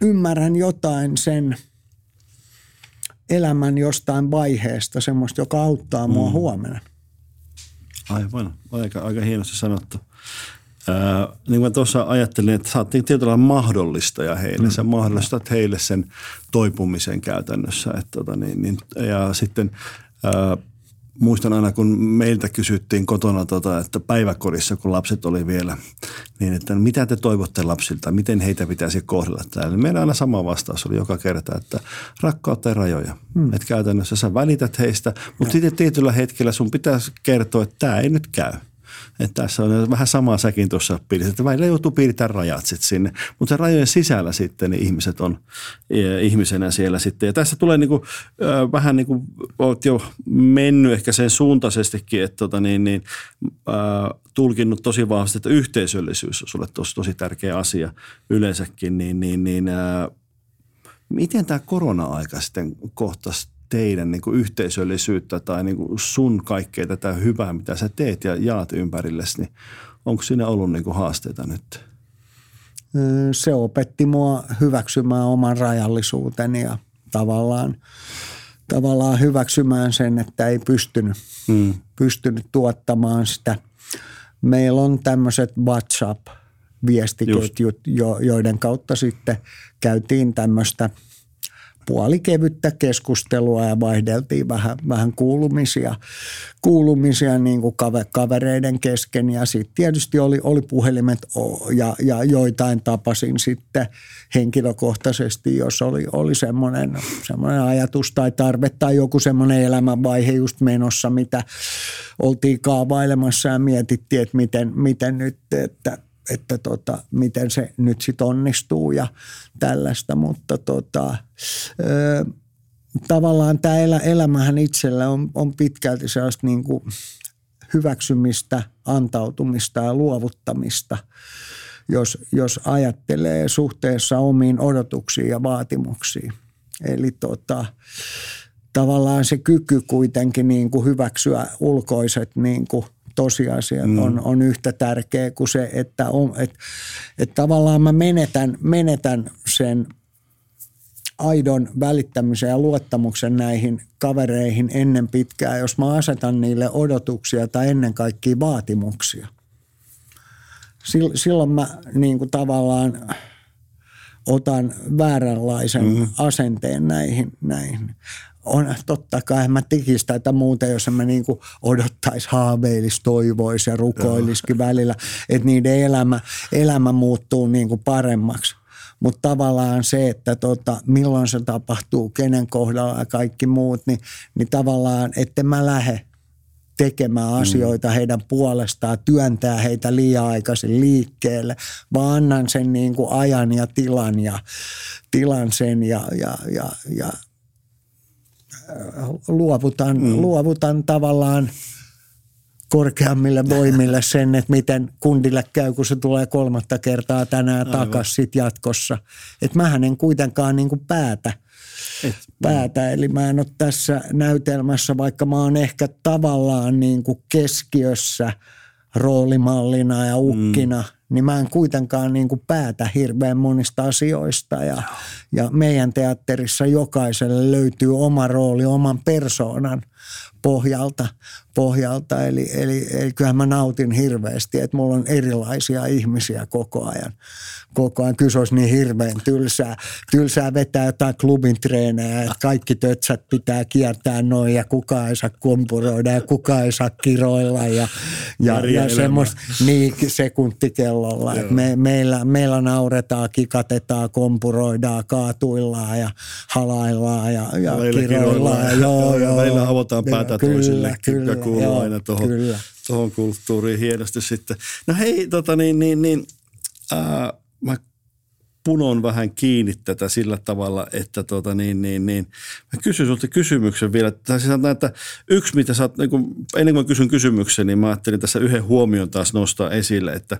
ymmärrän jotain sen elämän jostain vaiheesta, semmoista, joka auttaa mua mm. huomenna. Aivan, aika, aika hienosti sanottu. Ää, niin kuin tuossa ajattelin, että niin tietyllä mahdollistaja heille. Mm. Sä mahdollistat heille sen toipumisen käytännössä. Että tota, niin, niin, ja sitten ää, muistan aina, kun meiltä kysyttiin kotona, tota, että päiväkodissa, kun lapset oli vielä, niin että mitä te toivotte lapsilta, miten heitä pitäisi kohdella täällä. Meidän aina sama vastaus oli joka kerta, että rakkautta ja rajoja. Mm. Että käytännössä sä välität heistä, mutta sitten tietyllä hetkellä sun pitäisi kertoa, että tämä ei nyt käy. Että tässä on vähän sama säkin tuossa piirissä, että välillä joutuu piirtämään rajat sitten sinne. Mutta se rajojen sisällä sitten niin ihmiset on e, ihmisenä siellä sitten. Ja tässä tulee niinku, äh, vähän niin kuin olet jo mennyt ehkä sen suuntaisestikin, että tota niin, niin, tulkinnut tosi vahvasti, että yhteisöllisyys on sulle tosi, tosi tärkeä asia yleensäkin. Niin, niin, niin äh, miten tämä korona-aika sitten kohtasi teidän niin kuin yhteisöllisyyttä tai niin kuin sun kaikkea tätä hyvää, mitä sä teet ja jaat ympärillesi, niin onko siinä ollut niin kuin haasteita nyt? se opetti mua hyväksymään oman rajallisuuteni ja tavallaan, tavallaan hyväksymään sen, että ei pystynyt, mm. pystynyt tuottamaan sitä. Meillä on tämmöiset WhatsApp viestiketjut, jo, joiden kautta sitten käytiin tämmöistä – puolikevyttä keskustelua ja vaihdeltiin vähän, vähän kuulumisia, kuulumisia niin kuin kavereiden kesken. Ja sitten tietysti oli, oli puhelimet ja, ja joitain tapasin sitten henkilökohtaisesti, jos oli, oli semmoinen, semmoinen ajatus tai tarve tai joku semmoinen elämänvaihe just menossa, mitä oltiin kaavailemassa ja mietittiin, että miten, miten nyt, että – että tota, miten se nyt sitten onnistuu ja tällaista, mutta tota, ö, tavallaan tämä elä, elämähän itsellä on, on pitkälti sellaista niin kuin hyväksymistä, antautumista ja luovuttamista, jos, jos ajattelee suhteessa omiin odotuksiin ja vaatimuksiin. Eli tota, tavallaan se kyky kuitenkin niin kuin hyväksyä ulkoiset niin kuin tosiasiat mm. on, on yhtä tärkeä kuin se, että, on, että, että tavallaan mä menetän, menetän sen aidon välittämisen ja luottamuksen näihin kavereihin ennen pitkää, jos mä asetan niille odotuksia tai ennen kaikkea vaatimuksia. Silloin mä niin kuin tavallaan otan vääränlaisen mm. asenteen näihin, näihin on totta kai, mä tekisin tätä muuta, jos mä niinku odottaisi, haaveilis, toivoisi ja rukoilisikin välillä, että niiden elämä, elämä muuttuu niinku paremmaksi. Mutta tavallaan se, että tota, milloin se tapahtuu, kenen kohdalla ja kaikki muut, niin, niin tavallaan, että mä lähde tekemään mm. asioita mm. heidän puolestaan, työntää heitä liian aikaisin liikkeelle, vaan annan sen niin kuin ajan ja tilan ja tilan sen ja, ja, ja, ja luovutan, mm. luovutan tavallaan korkeammille voimille sen, että miten kundille käy, kun se tulee kolmatta kertaa tänään takaisin sit jatkossa. Että mähän en kuitenkaan niin kuin päätä. Et, päätä. Eli mä en ole tässä näytelmässä, vaikka mä oon ehkä tavallaan niin kuin keskiössä roolimallina ja ukkina, mm niin mä en kuitenkaan niin kuin päätä hirveän monista asioista. Ja, ja meidän teatterissa jokaiselle löytyy oma rooli oman persoonan pohjalta. pohjalta. Eli, eli, eli kyllähän mä nautin hirveästi, että mulla on erilaisia ihmisiä koko ajan. Koko ajan. Kyllä olisi niin hirveän tylsää, tylsää vetää jotain klubin treenejä, että kaikki tötsät pitää kiertää noin ja kuka ei saa kompuroida ja kuka ei saa kiroilla ja, ja, ja semmoista niin sekuntikellolla. Että me, meillä, meillä nauretaan, kikatetaan, kompuroidaan, kaatuillaan ja halaillaan ja, ja kiroillaan. Ja, joo, joo, Meillä avotaan päätä kyllä, toisille, kyllä, joka kuuluu joo, aina tuohon, tuohon kulttuuriin hienosti sitten. No hei, tota niin, niin, niin ää, mä punon vähän kiinni tätä sillä tavalla, että tota niin, niin, niin. mä kysyn sinulta kysymyksen vielä. Tai siis sanotaan, että yksi, mitä sä oot, niin kun, ennen kuin mä kysyn kysymyksen, niin mä ajattelin tässä yhden huomion taas nostaa esille, että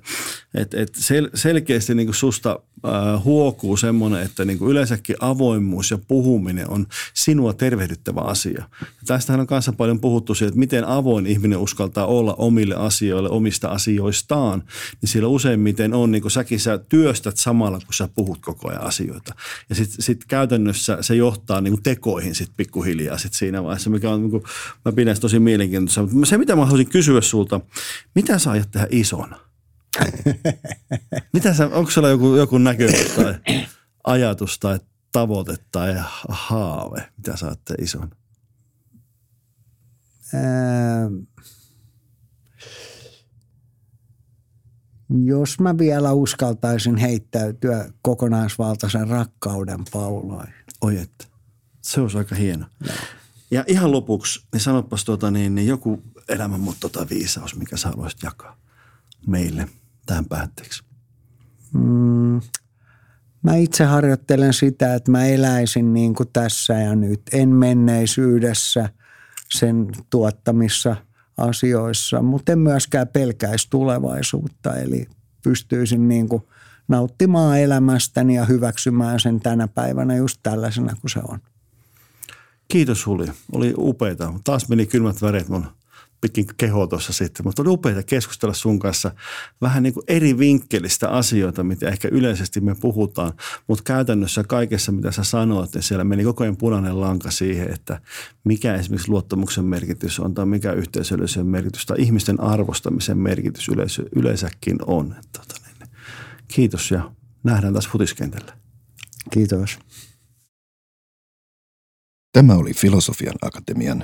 et, et sel, selkeästi niin susta äh, huokuu semmoinen, että niin yleensäkin avoimuus ja puhuminen on sinua tervehdyttävä asia. Ja tästähän on kanssa paljon puhuttu siitä, että miten avoin ihminen uskaltaa olla omille asioille, omista asioistaan, niin siellä useimmiten on, niin kuin säkin sä työstät samalla, kun sä puhut koko ajan asioita. Ja sitten sit käytännössä se johtaa niin tekoihin sitten pikkuhiljaa sit siinä vaiheessa, mikä on, niin kuin, mä pidän tosi mielenkiintoista. Mutta se, mitä mä haluaisin kysyä sulta, mitä sä aiot tehdä isona? mitä sä, onko sulla joku, joku näkemys tai ajatus tai tavoite tai haave, mitä sä ajattelet ison? Ähm Jos mä vielä uskaltaisin heittäytyä kokonaisvaltaisen rakkauden pauloihin. Oi että. Se olisi aika hieno. No. Ja ihan lopuksi, niin sanopas tuota, niin, niin joku elämänmotto tai viisaus, mikä sä haluaisit jakaa meille tähän päätteeksi. Mm, mä itse harjoittelen sitä, että mä eläisin niin kuin tässä ja nyt. En menneisyydessä sen tuottamissa – asioissa, mutta en myöskään pelkäisi tulevaisuutta. Eli pystyisin niin kuin nauttimaan elämästäni ja hyväksymään sen tänä päivänä just tällaisena kuin se on. Kiitos Huli. Oli upeita. Taas meni kylmät väreet mun pitkin kehoa tuossa sitten, mutta oli upeaa keskustella sun kanssa vähän niin kuin eri vinkkelistä asioita, mitä ehkä yleisesti me puhutaan, mutta käytännössä kaikessa, mitä sä sanoit, niin siellä meni koko ajan punainen lanka siihen, että mikä esimerkiksi luottamuksen merkitys on tai mikä yhteisöllisen merkitys tai ihmisten arvostamisen merkitys yleisö, yleensäkin on. Tota, niin, kiitos ja nähdään taas futiskentällä. Kiitos. Tämä oli Filosofian Akatemian